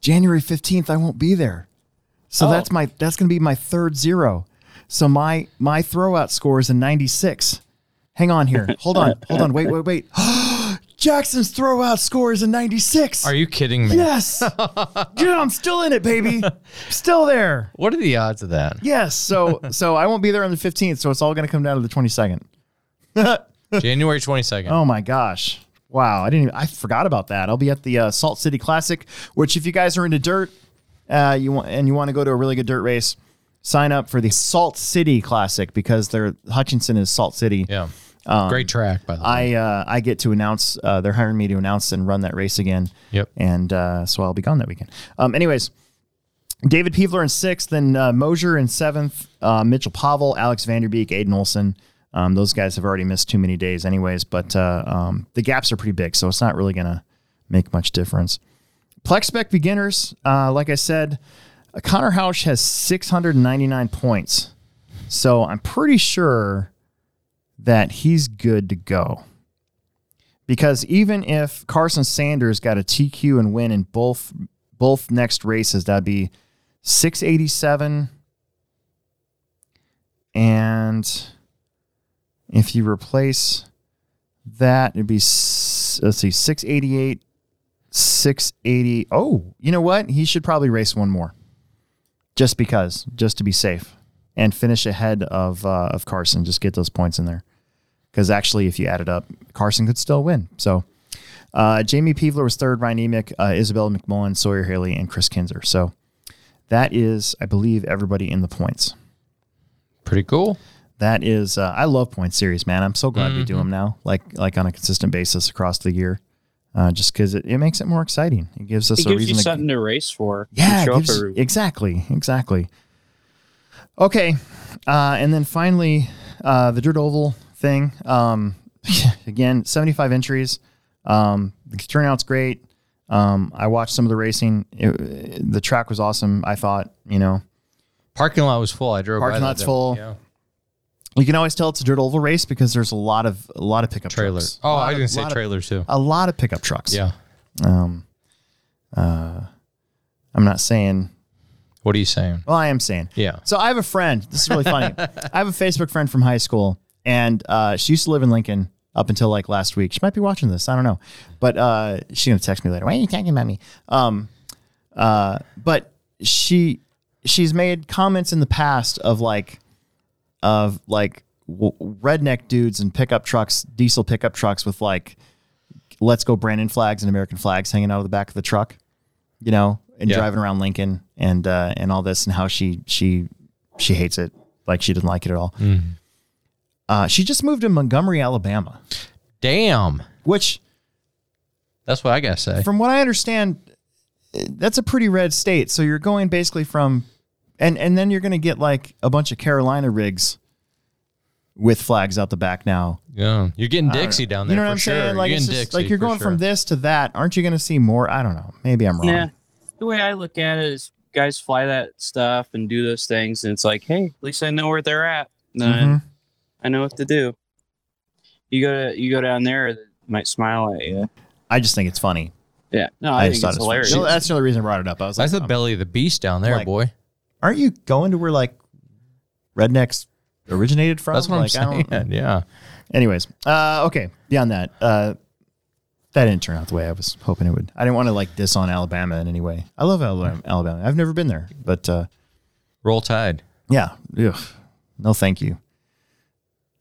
January 15th, I won't be there. So Oh. that's my that's gonna be my third zero. So my my throwout score is a 96. Hang on here. Hold on. Hold on. Wait, wait, wait. <gasps> Jackson's throwout score is a 96. Are you kidding me? Yes. <laughs> yeah, I'm still in it, baby. Still there. What are the odds of that? Yes. So so I won't be there on the 15th, so it's all gonna come down to the 22nd. <laughs> January 22nd. Oh my gosh. Wow, I didn't even, I forgot about that. I'll be at the uh, Salt City Classic, which if you guys are into dirt, uh, you want and you want to go to a really good dirt race, sign up for the Salt City Classic because their Hutchinson is Salt City. Yeah. Great track, by the way. I uh, I get to announce. Uh, they're hiring me to announce and run that race again. Yep. And uh, so I'll be gone that weekend. Um, anyways, David Peevler in sixth, then uh, Mosier in seventh, uh, Mitchell Pavel, Alex Vanderbeek, Aiden Olsen. Um, those guys have already missed too many days, anyways. But uh, um, the gaps are pretty big, so it's not really gonna make much difference. Plexspec beginners, uh, like I said, Uh, Connor Hausch has 699 points, so I'm pretty sure that he's good to go. Because even if Carson Sanders got a TQ and win in both both next races, that'd be 687 and if you replace that, it'd be let's see, 688 680. Oh, you know what? He should probably race one more. Just because, just to be safe and finish ahead of uh, of Carson. Just get those points in there. Because actually, if you add it up, Carson could still win. So, uh, Jamie Peevler was third, Ryan Emick, uh, Isabella McMullen, Sawyer Haley, and Chris Kinzer. So, that is, I believe, everybody in the points. Pretty cool. That is, uh, I love point series, man. I'm so glad we do them now, like like on a consistent basis across the year, uh, just because it, it makes it more exciting. It gives us It a gives reason you to something to race for. yeah, show gives- up exactly, exactly. Okay, uh, and then finally, uh, the dirt oval thing. Um, <laughs> again, seventy-five entries. Um, the turnout's great. Um, I watched some of the racing. It, the track was awesome. I thought, you know, Parking lot was full. I drove Parking that lot's day. full. Yeah. You can always tell it's a dirt oval race because there's a lot of a lot of pickup Trailers. trucks. Oh, I of- didn't say lot of- trailers too. a lot of pickup trucks. Yeah. Um, uh, I'm not saying. What are you saying? Well, I am saying. Yeah. So I have a friend. This is really funny. <laughs> I have a Facebook friend from high school, and uh, she used to live in Lincoln up until like last week. She might be watching this. I don't know, but uh, she's gonna text me later. Why are you talking about me? Um, uh, but she she's made comments in the past of like of like w- redneck dudes and pickup trucks, diesel pickup trucks with like let's go Brandon flags and American flags hanging out of the back of the truck, you know, and Yeah. driving around Lincoln and uh, and all this and how she she she hates it, like she doesn't like it at all. Uh, she just moved to Montgomery, Alabama, Damn. which, That's what I gotta say. from what I understand, eh, that's a pretty red state. So you're going basically from, and and then you're going to get like a bunch of Carolina rigs with flags out the back now. Yeah. You're getting Dixie down there. You know what for I'm sure. saying? Like you're it's just, Dixie like you're going sure. from this to that. Aren't you going to see more? I don't know. Maybe I'm wrong. Yeah. The way I look at it is guys fly that stuff and do those things and it's like, hey, at least I know where they're at. Then Mhm. I know what to do. You go to you go down there, they might smile at you. I just think it's funny. Yeah. No, I, just think thought it's it was funny. hilarious. That's the only reason I brought it up. I was like, That's the um, belly of the beast down there, like- boy. Aren't you going to where like rednecks originated from? That's what like, I I'm don't- saying. Yeah. Anyways, uh, okay. Beyond that, uh, that didn't turn out the way I was hoping it would. I didn't want to like diss on Alabama in any way. I love Alabama. Alabama. I've never been there, but uh, Roll Tide. yeah, ugh, no, thank you.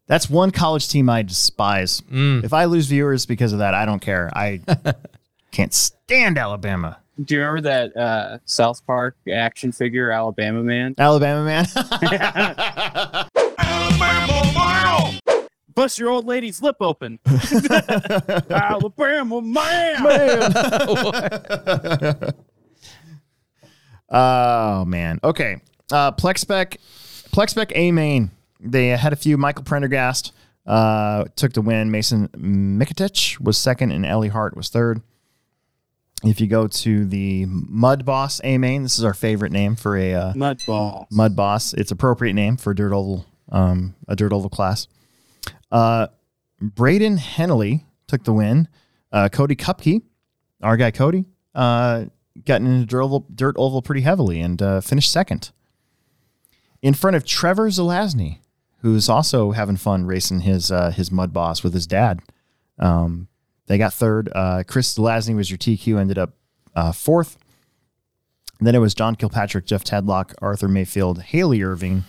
That's one college team I despise. Mm. If I lose viewers because of that, I don't care. I <laughs> can't stand Alabama. Do you remember that uh, South Park action figure, Alabama Man? <laughs> Alabama man. <laughs> Alabama Man. Bust your old lady's lip open. <laughs> Alabama Man. Oh man. Okay. Uh Plexpec, Plexspec A main. They had a few Michael Prendergast uh took the win. Mason Mikitich was second and Ellie Hart was third. If you go to the Mud Boss A main, this is our favorite name for a uh, Mud ball. Mud Boss. It's appropriate name for a dirt oval um, a dirt oval class. Uh, Braden Henley took the win. Uh, Cody Kupke, our guy Cody, uh, got into dirt oval, dirt oval pretty heavily and uh, finished second in front of Trevor Zelazny, who's also having fun racing his uh, his mud boss with his dad. Um, they got third. Uh, Chris Lasney was your TQ, ended up uh, fourth. then it was John Kilpatrick, Jeff Tadlock, Arthur Mayfield, Haley Irving,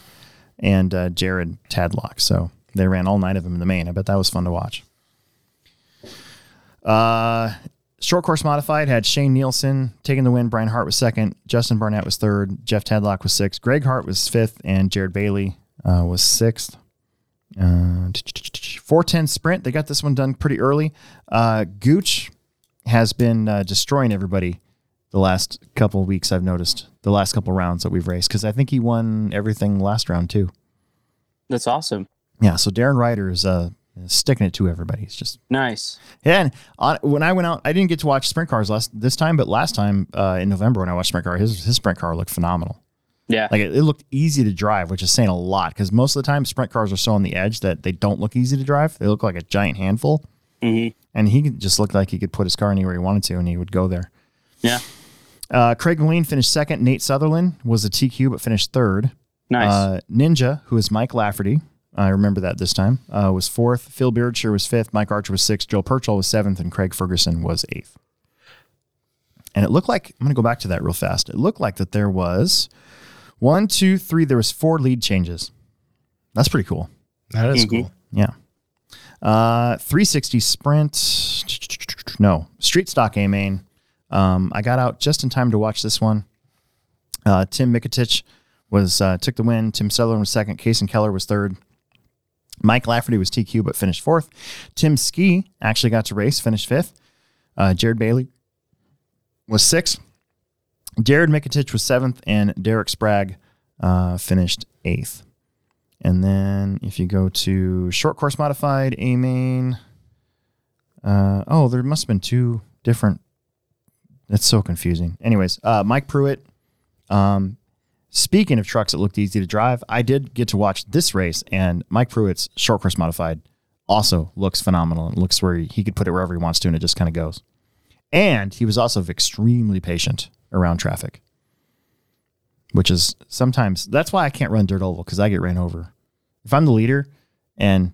and uh, Jared Tadlock. So they ran all nine of them in the main. I bet that was fun to watch. Uh, short course modified had Shane Nielsen taking the win. Brian Hart was second. Justin Barnett was third. Jeff Tadlock was sixth. Greg Hart was fifth, and Jared Bailey uh, was sixth. Uh, 410 sprint. They got this one done pretty early. Uh, Gooch has been uh, destroying everybody the last couple of weeks. I've noticed the last couple rounds that we've raced because I think he won everything last round too. That's awesome. Yeah. So Darren Ryder is uh, sticking it to everybody. He's just Nice. yeah. And on, when I went out, I didn't get to watch sprint cars last this time, but last time uh, in November when I watched sprint car, his his sprint car looked phenomenal. Yeah. Like it, it looked easy to drive, which is saying a lot because most of the time sprint cars are so on the edge that they don't look easy to drive. They look like a giant handful. Mhm. And he just looked like he could put his car anywhere he wanted to, and he would go there. Yeah. Uh, Craig Moline finished second. Nate Sutherland was a TQ but finished third. Nice. Uh, Ninja, who is Mike Lafferty, I remember that this time, uh, was fourth. Phil Beardshire was fifth. Mike Archer was sixth. Joe Purchell was seventh, and Craig Ferguson was eighth. And it looked like I'm going to go back to that real fast. It looked like that there was one, two, three. There was four lead changes. That's pretty cool. That is Mhm. cool. Yeah. Uh, 360 sprint. No, street stock A main. Um, I got out just in time to watch this one. Uh, Tim Mikatich was uh, took the win. Tim Sutherland was second. Kason Keller was third. Mike Lafferty was TQ but finished fourth. Tim Ski actually got to race, finished fifth. Uh, Jared Bailey was sixth. Jared Mikatich was seventh, and Derek Sprague uh, finished eighth. And then if you go to short course modified, A main. Uh, oh, there must have been two different. That's so confusing. Anyways, uh, Mike Pruitt. Um, speaking of trucks that looked easy to drive, I did get to watch this race, and Mike Pruitt's short course modified also looks phenomenal. It looks where he, he could put it wherever he wants to, and it just kind of goes. And he was also extremely patient around traffic, which is sometimes that's why I can't run dirt oval because I get ran over. If I'm the leader and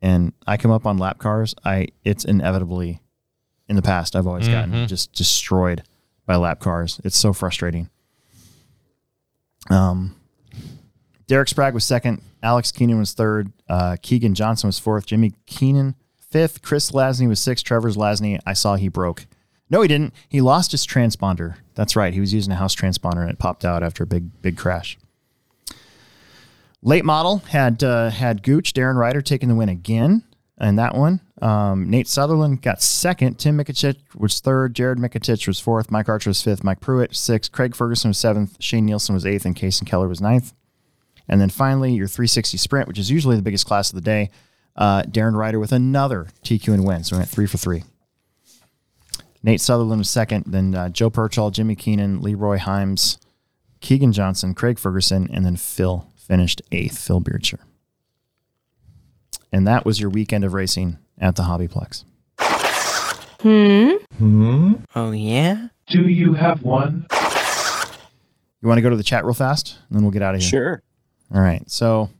and I come up on lap cars, I it's inevitably in the past I've always gotten just destroyed by lap cars. It's so frustrating. Um, Derek Sprague was second. Alex Keenan was third. Uh, Keegan Johnson was fourth. Jimmy Keenan fifth. Chris Lasney was sixth. Trevor Zelazny, I saw he broke. No, he didn't. He lost his transponder. That's right. He was using a house transponder and it popped out after a big, big crash. Late model had uh, had Gooch, Darren Ryder taking the win again in that one. Um, Nate Sutherland got second. Tim Mikatich was third. Jared Mikatich was fourth. Mike Archer was fifth. Mike Pruitt sixth. Craig Ferguson was seventh. Shane Nielsen was eighth, and Kason Keller was ninth. And then finally, your 360 sprint, which is usually the biggest class of the day. Uh, Darren Ryder with another TQ and win. So we went three for three. Nate Sutherland was second. Then uh, Joe Perchall, Jimmy Keenan, Leroy Himes, Keegan Johnson, Craig Ferguson, and then Phil finished eighth. Phil Beardshire. And that was your weekend of racing at the Hobbyplex. Hmm? Hmm? Oh, yeah? Do you have one? You want to go to the chat real fast, and then we'll get out of here. Sure. All right. So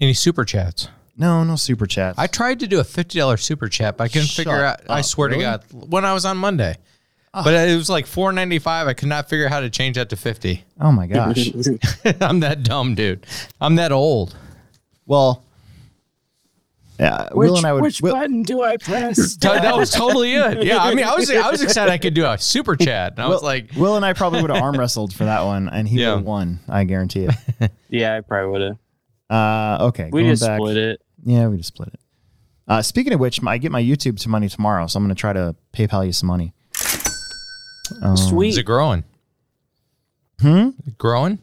Any super chats? No, no super chat. I tried to do a fifty dollars super chat, but I couldn't Shut figure out. I up, swear really? to God, when I was on Monday, but it was like four ninety five. I could not figure out how to change that to fifty. oh my gosh. <laughs> I'm that dumb, dude. I'm that old. well, yeah. Will and I would. Will, button do I press? <laughs> That that was totally it. Yeah, I mean, I was I was excited I could do a super <laughs> chat, and I was like, Will and I probably would have arm wrestled for that one, and he Yeah. would have won. I guarantee it. yeah, I probably would have. Uh, okay. We going just back- split it. Yeah, we just split it. Uh, speaking of which, I get my YouTube to money tomorrow, so I'm going to try to PayPal you some money. Um, Sweet. is it growing? Hmm? Growing?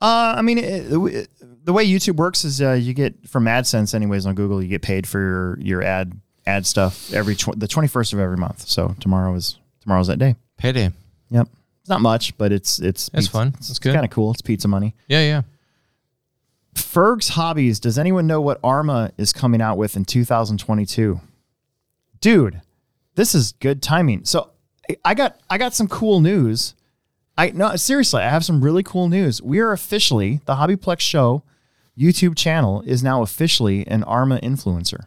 Uh, I mean, it, it, the way YouTube works is uh, you get from AdSense, anyways, on Google, you get paid for your, your ad ad stuff every tw- the 21st of every month. So tomorrow is tomorrow's that day. Payday. Yep, it's not much, but it's it's That's pizza- fun. It's, That's good. kind of cool. It's pizza money. Yeah, yeah. Ferg's hobbies. Does anyone know what ARRMA is coming out with in 2022? Dude, this is good timing. So I- I got I got some cool news. I no seriously, I have some really cool news. We are officially the Hobbyplex Show YouTube channel is now officially an ARRMA influencer.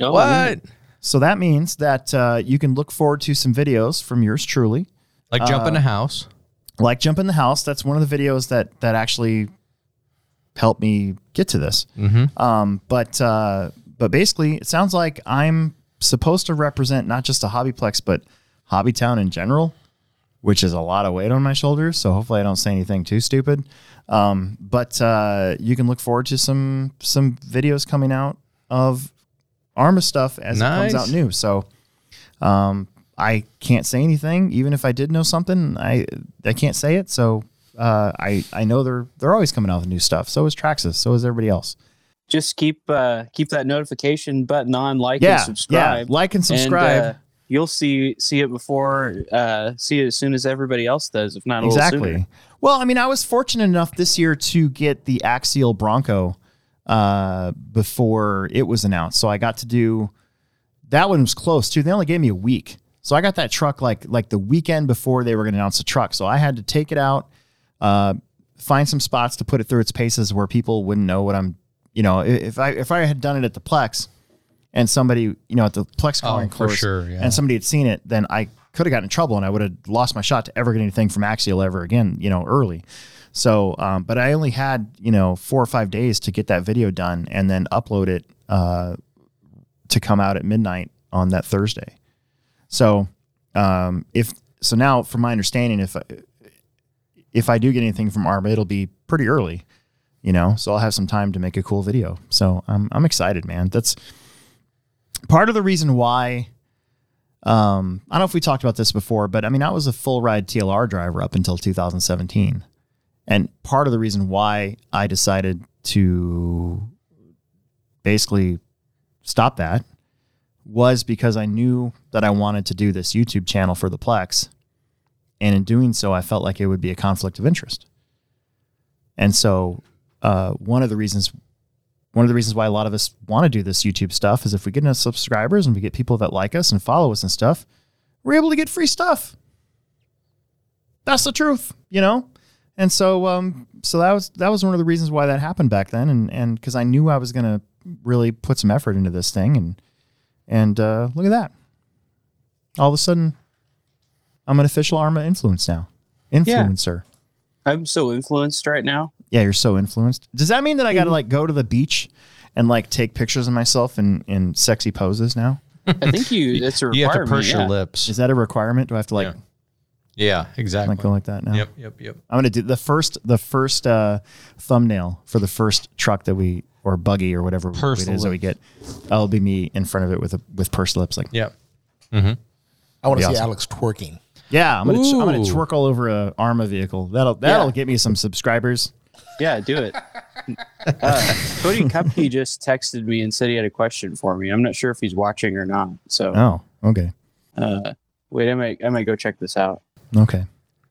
Oh, What? So that means that uh, you can look forward to some videos from yours truly, Like jump Uh, in the house. like jump in the house. That's one of the videos that that actually helped me get to this. Um, but uh, but basically, it sounds like I'm supposed to represent not just a Hobbyplex, but Hobbytown in general, which is a lot of weight on my shoulders. So hopefully, I don't say anything too stupid. Um, but uh, you can look forward to some some videos coming out of ARRMA stuff as it comes out new. So um, I can't say anything, even if I did know something. I I can't say it. So uh, I I know they're they're always coming out with new stuff. So is Traxxas. So is everybody else. Just keep uh, keep that notification button on, like Yeah, and subscribe. yeah. Like and subscribe. uh, you'll see see it before uh, see it as soon as everybody else does, if not exactly. Well, I mean, I was fortunate enough this year to get the Axial Bronco uh, before it was announced. So I got to do that one was close too. They only gave me a week. So I got that truck like like the weekend before they were going to announce the truck. So I had to take it out, uh, find some spots to put it through its paces where people wouldn't know what I'm. You know, if I if I had done it at the Plex, and somebody you know at the Plex Oh, calling for course, sure, yeah. and somebody had seen it, then I could have gotten in trouble and I would have lost my shot to ever get anything from Axial ever again. You know, early. So, um, but I only had you know four or five days to get that video done and then upload it uh, to come out at midnight on that Thursday. So, um, if so now, from my understanding, if I, if I do get anything from ARRMA, it'll be pretty early, you know. So I'll have some time to make a cool video. So I'm I'm excited, man. That's part of the reason why. Um, I don't know if we talked about this before, but I mean, I was a full ride TLR driver up until 2017. And part of the reason why I decided to basically stop that was because I knew that I wanted to do this YouTube channel for the Plex. And in doing so, I felt like it would be a conflict of interest. And so, uh, one of the reasons, one of the reasons why a lot of us want to do this YouTube stuff is if we get enough subscribers and we get people that like us and follow us and stuff, we're able to get free stuff. That's the truth, you know. And so, um, so that was that was one of the reasons why that happened back then, and and because I knew I was gonna really put some effort into this thing, and and uh, look at that. All of a sudden, I'm an official ARRMA influence now. Influencer. I'm so influenced right now. Yeah. you're so influenced. Does that mean that I got to like go to the beach and like take pictures of myself in in sexy poses now? I think you. <laughs> That's a requirement. You have to purse yeah. your lips. Is that a requirement? Do I have to like Yeah. Yeah, exactly. like go like that now? Yep, yep, yep. I'm gonna do the first the first uh, thumbnail for the first truck that we or buggy or whatever Pursed it is that we get. I'll be me in front of it with a, with purse lips, like Yep. Mm-hmm. I want to see awesome. Alex twerking. Yeah. I'm gonna I'm gonna Ooh. twerk all over a ARRMA vehicle. That'll that'll Yeah. get me some subscribers. Yeah, do it. <laughs> Uh, Cody Kupke just texted me and said he had a question for me. I'm not sure if he's watching or not. So Oh, okay, uh, wait, I might I might go check this out. okay.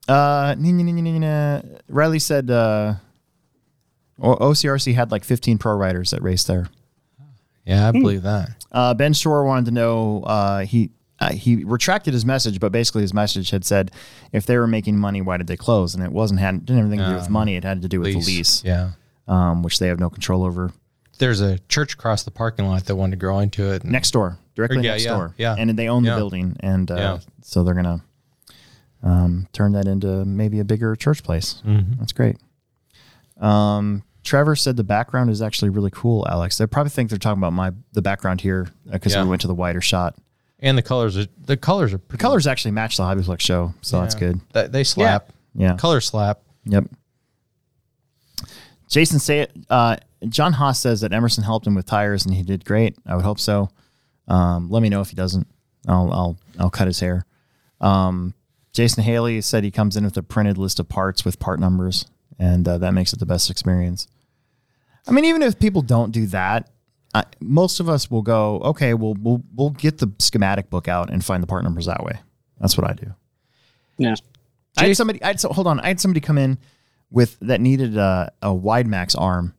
Uh, nee, nee, nee, nee, nee, nee. Riley said uh, O- OCRC had like 15 pro riders that raced there. Yeah, I believe that. Uh, ben Shore wanted to know uh, he uh, he retracted his message, but basically his message had said if they were making money, why did they close? And it wasn't had didn't have anything to do with Um, money. It had to do with the lease, Yeah. um, which they have no control over. There's a church across the parking lot that wanted to grow into it. and- Next door, directly Yeah, next yeah, door, yeah. and they own the Yeah. building, and uh, Yeah. so they're gonna um, turn that into maybe a bigger church place. Mm-hmm. That's great. Um, Trevor said the background is actually really cool, Alex. They probably think they're talking about my the background here because Yeah. we went to the wider shot. And the colors are the colors are The colors actually match the Hobbyplex show, so that's good. They, they slap. Yeah. Color slap. Yep. Jason say. Uh, John Haas says that Emerson helped him with tires and he did great. I would hope so. Um, let me know if he doesn't. I'll I'll I'll cut his hair. Um, Jason Haley said he comes in with a printed list of parts with part numbers, and uh, that makes it the best experience. I mean, even if people don't do that, I, most of us will go, okay, we'll we'll we'll get the schematic book out and find the part numbers that way. That's what I do. Yeah. I had somebody. I had so hold on. I had somebody come in with that needed a, a wide max arm,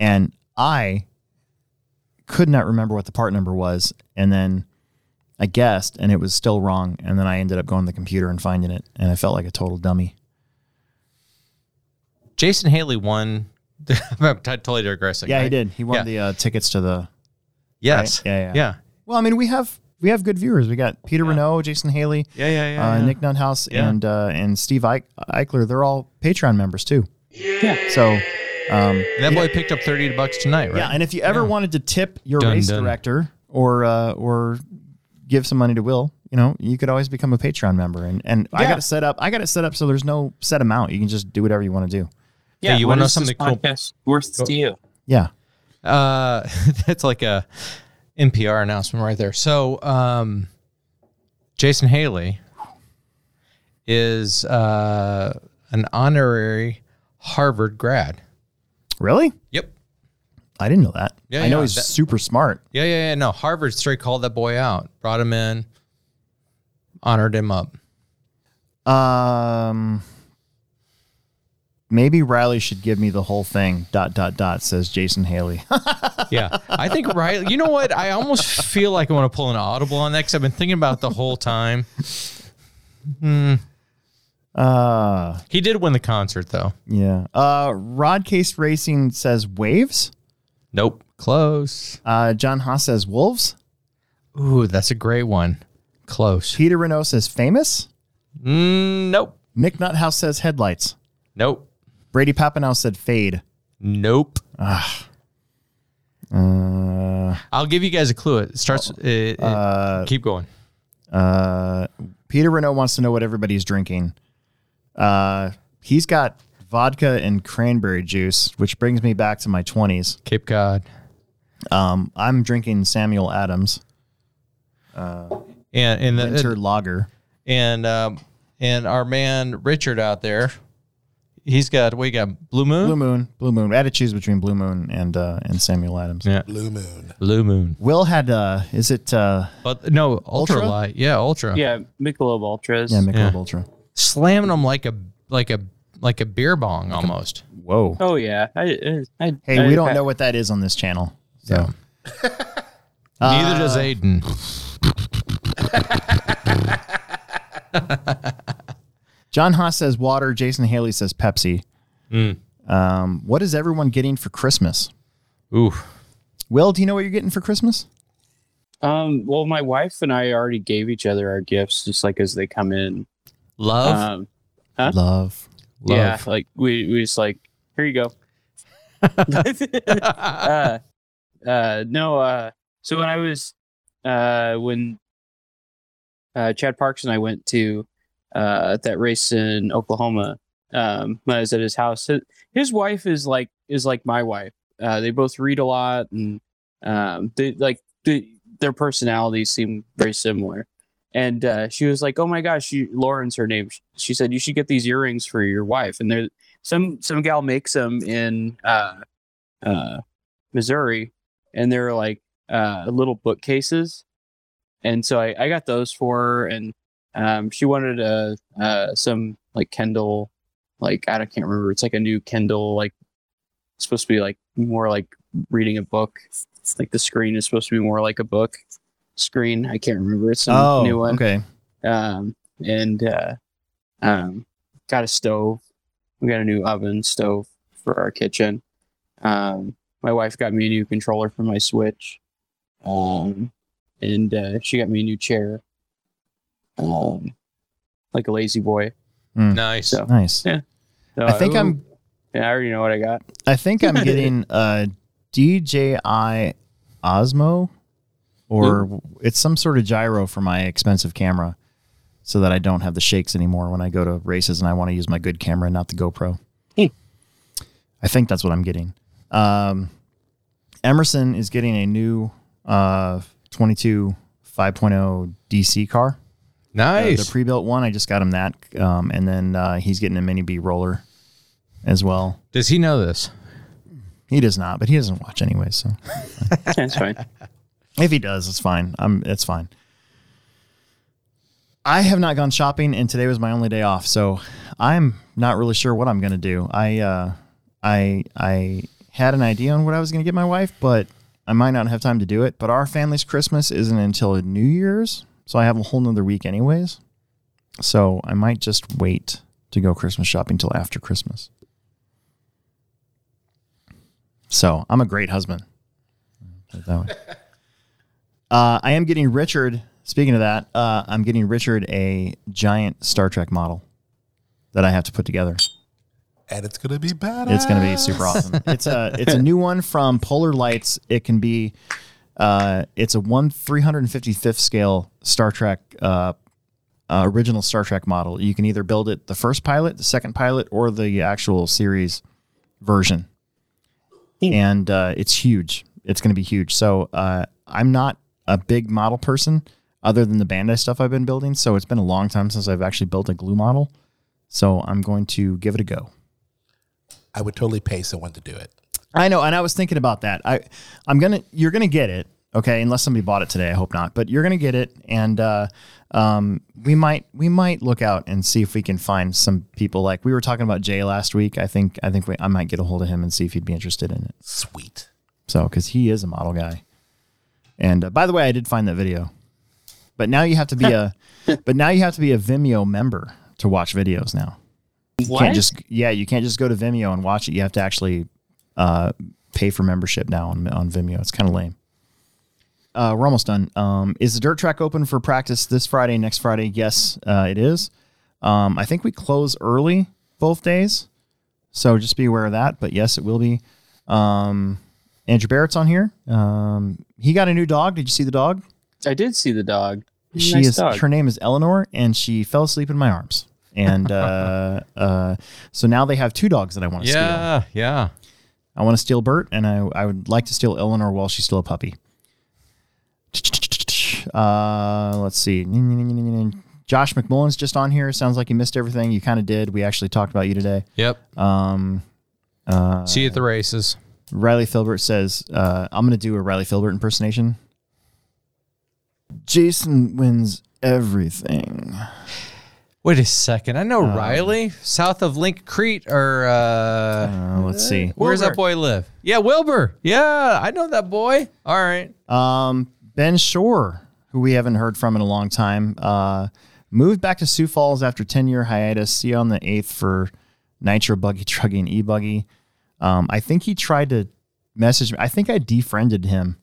and I could not remember what the part number was, and then I guessed, and it was still wrong, and then I ended up going to the computer and finding it, and I felt like a total dummy. Jason Haley won. I'm <laughs> t- totally digressing. Yeah, he did. He won Yeah. the uh, tickets to the. Yes. right? Yeah, yeah, Yeah. Well, I mean, we have we have good viewers. We got Peter Renault, Jason Haley, Yeah. Yeah. Yeah. uh, yeah. Nick Nuthouse, Yeah. and uh, and Steve Eich- Eichler. They're all Patreon members too. Yeah. So, um, that boy picked up thirty bucks tonight, right? yeah. And if you ever Yeah. wanted to tip your Dun, race dun. director or uh, or give some money to Will, you know, you could always become a Patreon member. And and I got it set up. I got it set up so there's no set amount. You can just do whatever you want to do. Yeah. you wanna know is this something cool? podcast Worth to you. Yeah. Uh, <laughs> that's like a NPR announcement right there. So, um, Jason Haley is uh, an honorary Harvard grad. Really? Yep. I didn't know that. Yeah, I know yeah, he's that- super smart. Yeah, yeah, yeah. No, Harvard straight called that boy out, brought him in, honored him up. Um, maybe Riley should give me the whole thing. Dot dot dot says Jason Haley. <laughs> Yeah, I think Riley. You know what? I almost feel like I want to pull an audible on that because I've been thinking about it the whole time. Hmm. uh, He did win the concert though. yeah. Uh, Rod Case Racing says waves. Nope. Close. Uh, John Haas says wolves. Ooh, that's a great one. Close. Peter Renault says famous. Mm, nope. Nick Nuthouse says headlights. Nope. Brady Papanow said fade. Nope. Uh, I'll give you guys a clue. It starts. It, it- uh, keep going. uh, Peter Renault wants to know what everybody's drinking. Uh, he's got vodka and cranberry juice, which brings me back to my 20s. Cape Cod. Um, I'm drinking Samuel Adams And and the, winter lager. and um and our man Richard out there, he's got we got Blue Moon. Blue Moon, Blue Moon. I had to choose between Blue Moon and uh, and Samuel Adams. Yeah. Blue Moon. Blue Moon. Will had uh, is it uh, But no, ultra, Ultra? light. Yeah, ultra. Yeah. Michelob Ultras. yeah, Michelob Yeah. Ultra. Slamming them like a like a like a beer bong almost. Whoa. Oh yeah. I, I, I, Hey, I- we don't know what that is on this channel. So <laughs> Neither does Aiden. <laughs> <laughs> John Haas says water. Jason Haley says Pepsi. Mm. Um, what is everyone getting for Christmas? Ooh. Will, do you know what you're getting for Christmas? Um. Well, my wife and I already gave each other our gifts just like as they come in. Love. Um. Huh? Love. Yeah. Love. Like we we just like here you go. <laughs> <laughs> uh, uh, no, uh, so when I was, uh, when, uh, Chad Parks and I went to, uh, that race in Oklahoma, um, when I was at his house, his, wife is like, is like my wife. Uh, they both read a lot and, um, they like, they, their personalities seem very similar. And, uh, she was like, oh my gosh, she, Lauren's her name. She said, you should get these earrings for your wife. And they're, some some gal makes them in uh uh Missouri and they're like uh little bookcases and so I, I got those for her and um she wanted a uh some like Kindle like I don't can't remember. It's like a new Kindle like supposed to be like more like reading a book. It's like the screen is supposed to be more like a book screen. I can't remember. It's a Oh, new one. okay. um, and uh, um, got a stove. We got a new oven stove for our kitchen. Um, my wife got me a new controller for my Switch, um, and uh, she got me a new chair, um, like a lazy boy. nice. So, Nice. Yeah. So, I think ooh, I'm. Yeah, I already know what I got. I think I'm <laughs> getting a DJI Osmo, or it's some sort of gyro for my expensive camera, so that I don't have the shakes anymore when I go to races and I want to use my good camera, not the GoPro. Hmm. I think that's what I'm getting. Um, Emerson is getting a new uh, 22 5.0 DC car. Uh, Nice. the pre-built one. I just got him that, um, and then uh, he's getting a mini B roller as well. Does he know this? He does not, but he doesn't watch anyway. So <laughs> That's fine. if he does, it's fine. I'm. It's fine. I have not gone shopping, and today was my only day off, so I'm not really sure what I'm going to do. I uh, I I had an idea on what I was going to get my wife, but I might not have time to do it. But our family's Christmas isn't until New Year's, so I have a whole nother week anyways. So I might just wait to go Christmas shopping till after Christmas. So I'm a great husband. That way. <laughs> Uh, I am getting Richard. Speaking of that, uh, I'm getting Richard a giant Star Trek model that I have to put together. And it's gonna be bad. It's going to be super awesome. It's a it's a <laughs> new one from Polar Lights. It can be uh, it's a one three hundred and fifty fifth scale Star Trek uh, uh, original Star Trek model. You can either build it the first pilot, the second pilot, or the actual series version. And uh, it's huge. It's going to be huge. So uh, I'm not a big model person, other than the Bandai stuff I've been building. So it's been a long time since I've actually built a glue model. So I'm going to give it a go. I would totally pay someone to do it. I know, and I was thinking about that. I, I'm gonna, you're gonna get it, okay? Unless somebody bought it today, I hope not. But you're gonna get it, and uh, um, we might, we might look out and see if we can find some people. Like we were talking about Jay last week. I think, I think we, I might get a hold of him and see if he'd be interested in it. Sweet. So, because he is a model guy. And uh, by the way, I did find that video. But now you have to be a, <laughs> but now you have to be a Vimeo member to watch videos now. You What? can't just yeah, you can't just go to Vimeo and watch it. You have to actually uh, pay for membership now on on Vimeo. It's kind of lame. Uh, we're almost done. Um, is the dirt track open for practice this Friday, next Friday? Yes, uh, it is. Um, I think we close early both days, so just be aware of that. But yes, it will be. Um, Andrew Barrett's on here. Um, he got a new dog. Did you see the dog? I did see the dog. She Nice is dog. her name is Eleanor, and she fell asleep in my arms. And uh, <laughs> uh, so now they have two dogs that I want to steal. Yeah, yeah. I want to steal Bert, and I, I would like to steal Eleanor while she's still a puppy. <tsk> Uh, let's see. Josh McMullen's just on here. Sounds like you missed everything. You kind of did. We actually talked about you today. Yep. Um, uh, See you at the races. Riley Filbert says, uh, I'm going to do a Riley Filbert impersonation. Jason wins everything. Wait a second. I know Um, Riley, south of Link Crete, or uh, Uh, let's see. where's that boy live? Yeah, Wilber. Yeah, I know that boy. All right. Um, Ben Shore, who we haven't heard from in a long time, uh, moved back to Sioux Falls after 10 year hiatus. See you on the 8th for Nitro Buggy Truggy and E Buggy. Um, I think he tried to message me. I think I defriended him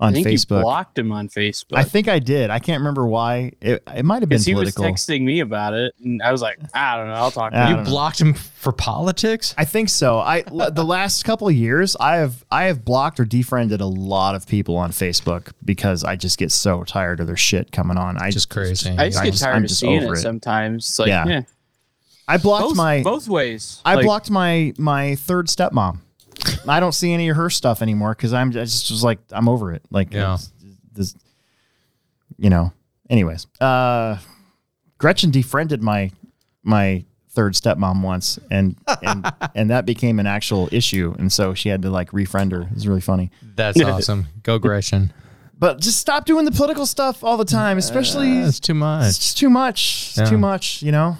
on I think Facebook. you blocked him on Facebook. I think I did. I can't remember why. It, it might have been because he was texting me about it, and I was like, I don't know. I'll talk to I you. You know. blocked him for politics? I think so. I <laughs> l- the last couple of years, I have I have blocked or defriended a lot of people on Facebook because I just get so tired of their shit coming on. I Just crazy. I just I get just- tired I'm of just seeing over it, it. sometimes. It's like, Yeah. yeah, I blocked both, my both ways. I Like, blocked my my third stepmom. I don't see any of her stuff anymore because I'm I just was like I'm over it. Like Yeah. it's- this, you know. Anyways, uh, Gretchen defriended my my third stepmom once, and and <laughs> and that became an actual issue, and so she had to like refriend her. It was really funny. That's <laughs> awesome. Go Gretchen. But just stop doing the political stuff all the time, especially it's too much. It's too much. It's Yeah. too much, you know.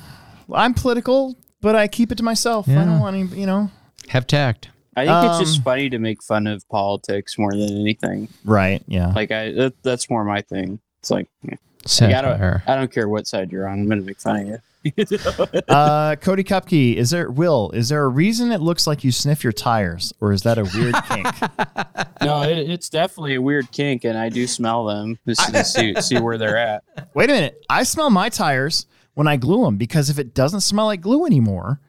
I'm political, but I keep it to myself. I don't want any, you know. Have tact. I think it's just um, funny to make fun of politics more than anything. Right? Yeah. Like I, that, that's more my thing. It's like, yeah. Like, I don't, I don't care what side you're on. I'm gonna make fun of you. <laughs> uh, Cody Kupke, is there Will? Is there a reason it looks like you sniff your tires, or is that a weird <laughs> kink? no, it, it's definitely a weird kink, and I do smell them just to see see where they're at. <laughs> Wait a minute, I smell my tires when I glue them because if it doesn't smell like glue anymore,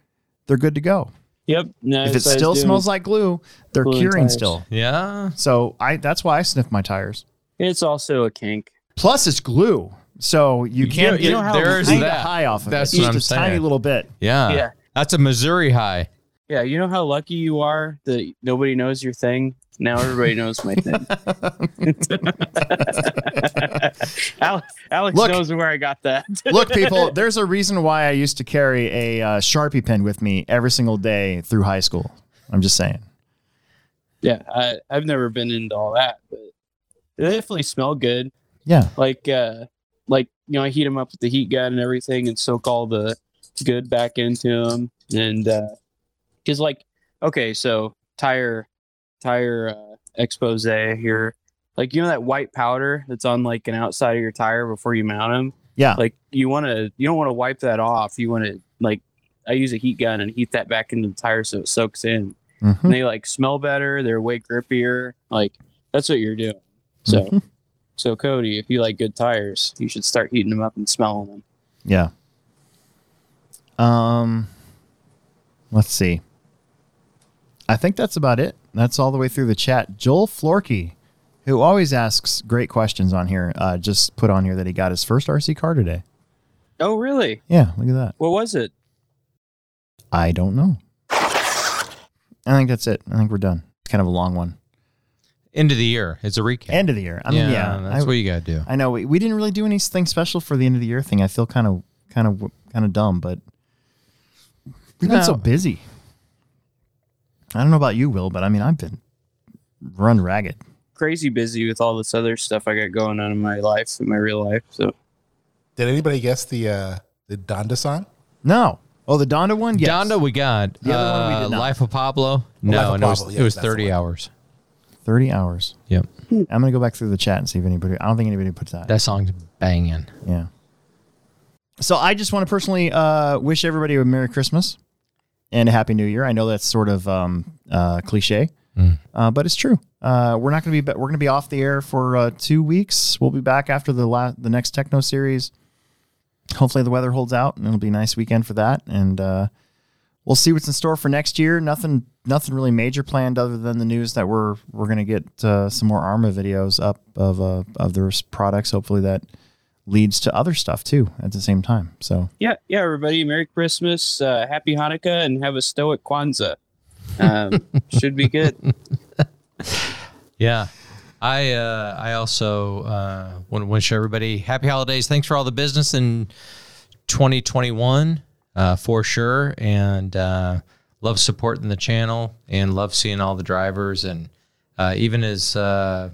they're good to go. Yep. No, If it still smells like glue, they're Glue curing tires. still. Yeah. So I that's why I sniff my tires. it's also a kink. Plus, it's glue, so you can't you get know how There's kinda that. high off of That's it. what Just I'm a tiny little bit. Yeah. Yeah. That's a Missouri high. Yeah, you know how lucky you are that nobody knows your thing. Now everybody knows my thing. <laughs> <laughs> <laughs> <laughs> Alex, Alex Look. knows where I got that. <laughs> Look, people, there's a reason why I used to carry a uh, Sharpie pen with me every single day through high school. I'm just saying. yeah, I, I've never been into all that, but they definitely smell good. Yeah. Like, uh, like you know, I heat them up with the heat gun and everything, and soak all the good back into them. And because, like, okay, so tire tire uh, expose here. Like you know that white powder that's on like an outside of your tire before you mount them. Yeah. Like you want to, you don't want to wipe that off. You want to like, I use a heat gun and heat that back into the tire so it soaks in. Mhm. And they like smell better. They're way grippier. Like that's what you're doing. So, Mhm. so Cody, if you like good tires, you should start heating them up and smelling them. Yeah. Um, let's see. I think that's about it. That's all the way through the chat. Joel Florkey, who always asks great questions on here, uh, just put on here that he got his first RC car today. Oh, really? Yeah, look at that. What was it? I don't know. I think that's it. I think we're done. It's kind of a long one. End of the year. It's a recap. End of the year. I mean, yeah, that's I, what you got to do. I know we, we didn't really do anything special for the end of the year thing. I feel kind of kind of kind of dumb, but we've been so busy. I don't know about you, Will, but I mean, I've been run ragged. Crazy busy with all this other stuff I got going on in my life, in my real life. So Did anybody guess the uh, the Donda song? No. Oh, the Donda one? Yes. Donda, we got. The other one we uh, did not. Life of Pablo. No, Life of and it was, Pablo, it was that's the 30 hours. 30 hours. Yep. I'm going to go back through the chat and see if anybody, I don't think anybody puts that. That song's banging. yeah. So I just want to personally uh, wish everybody a Merry Christmas and a Happy New Year. I know that's sort of um, uh, cliche, Mm. uh, but it's true. Uh, we're not going to be we're going to be off the air for uh, two weeks. We'll be back after the la- the next techno series. Hopefully the weather holds out and it'll be a nice weekend for that. And uh, we'll see what's in store for next year. Nothing nothing really major planned other than the news that we're we're going to get uh, some more ARRMA videos up of uh, of their products. Hopefully that leads to other stuff too at the same time. So yeah, yeah, everybody, Merry Christmas, Happy Hanukkah, and have a stoic Kwanzaa. Um, should be good. <laughs> Yeah. I uh, I also uh, want to wish everybody happy holidays. Thanks for all the business in 2021 uh, for sure, and uh, love supporting the channel and love seeing all the drivers. And uh, even as uh,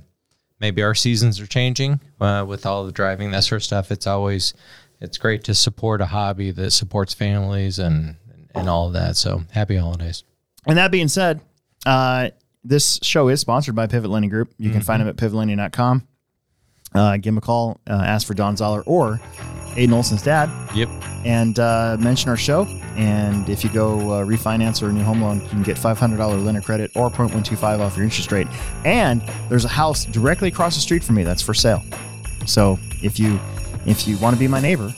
maybe our seasons are changing with all the driving that sort of stuff, it's always it's great to support a hobby that supports families and and all of that. So happy holidays. And that being said, uh, this show is sponsored by Pivot Lending Group. You can find them at pivotlending.com. Uh, give them a call, uh, ask for Don Zoller or Aiden Olsen's dad, Yep. and uh, mention our show. And if you go uh, refinance or a new home loan, you can get $500 lender credit or 0.125 off your interest rate. And there's a house directly across the street from me that's for sale. So if you if you want to be my neighbor,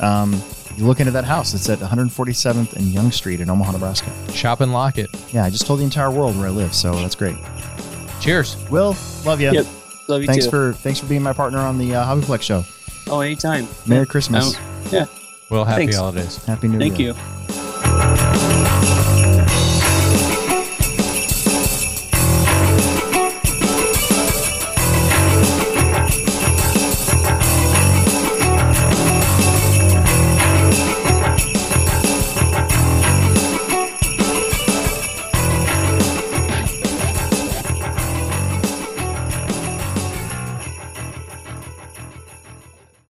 um, you look into that house. It's at 147th and Young Street in Omaha, Nebraska. Shop and lock it. Yeah, I just told the entire world where I live, so that's great. Cheers. Will, love you. Yep. Love you Thanks too. for thanks for being my partner on the uh, Hobbyplex show. oh, anytime. Merry Christmas. yeah. Well, happy Thanks. holidays. Happy New Thank Year. Thank you.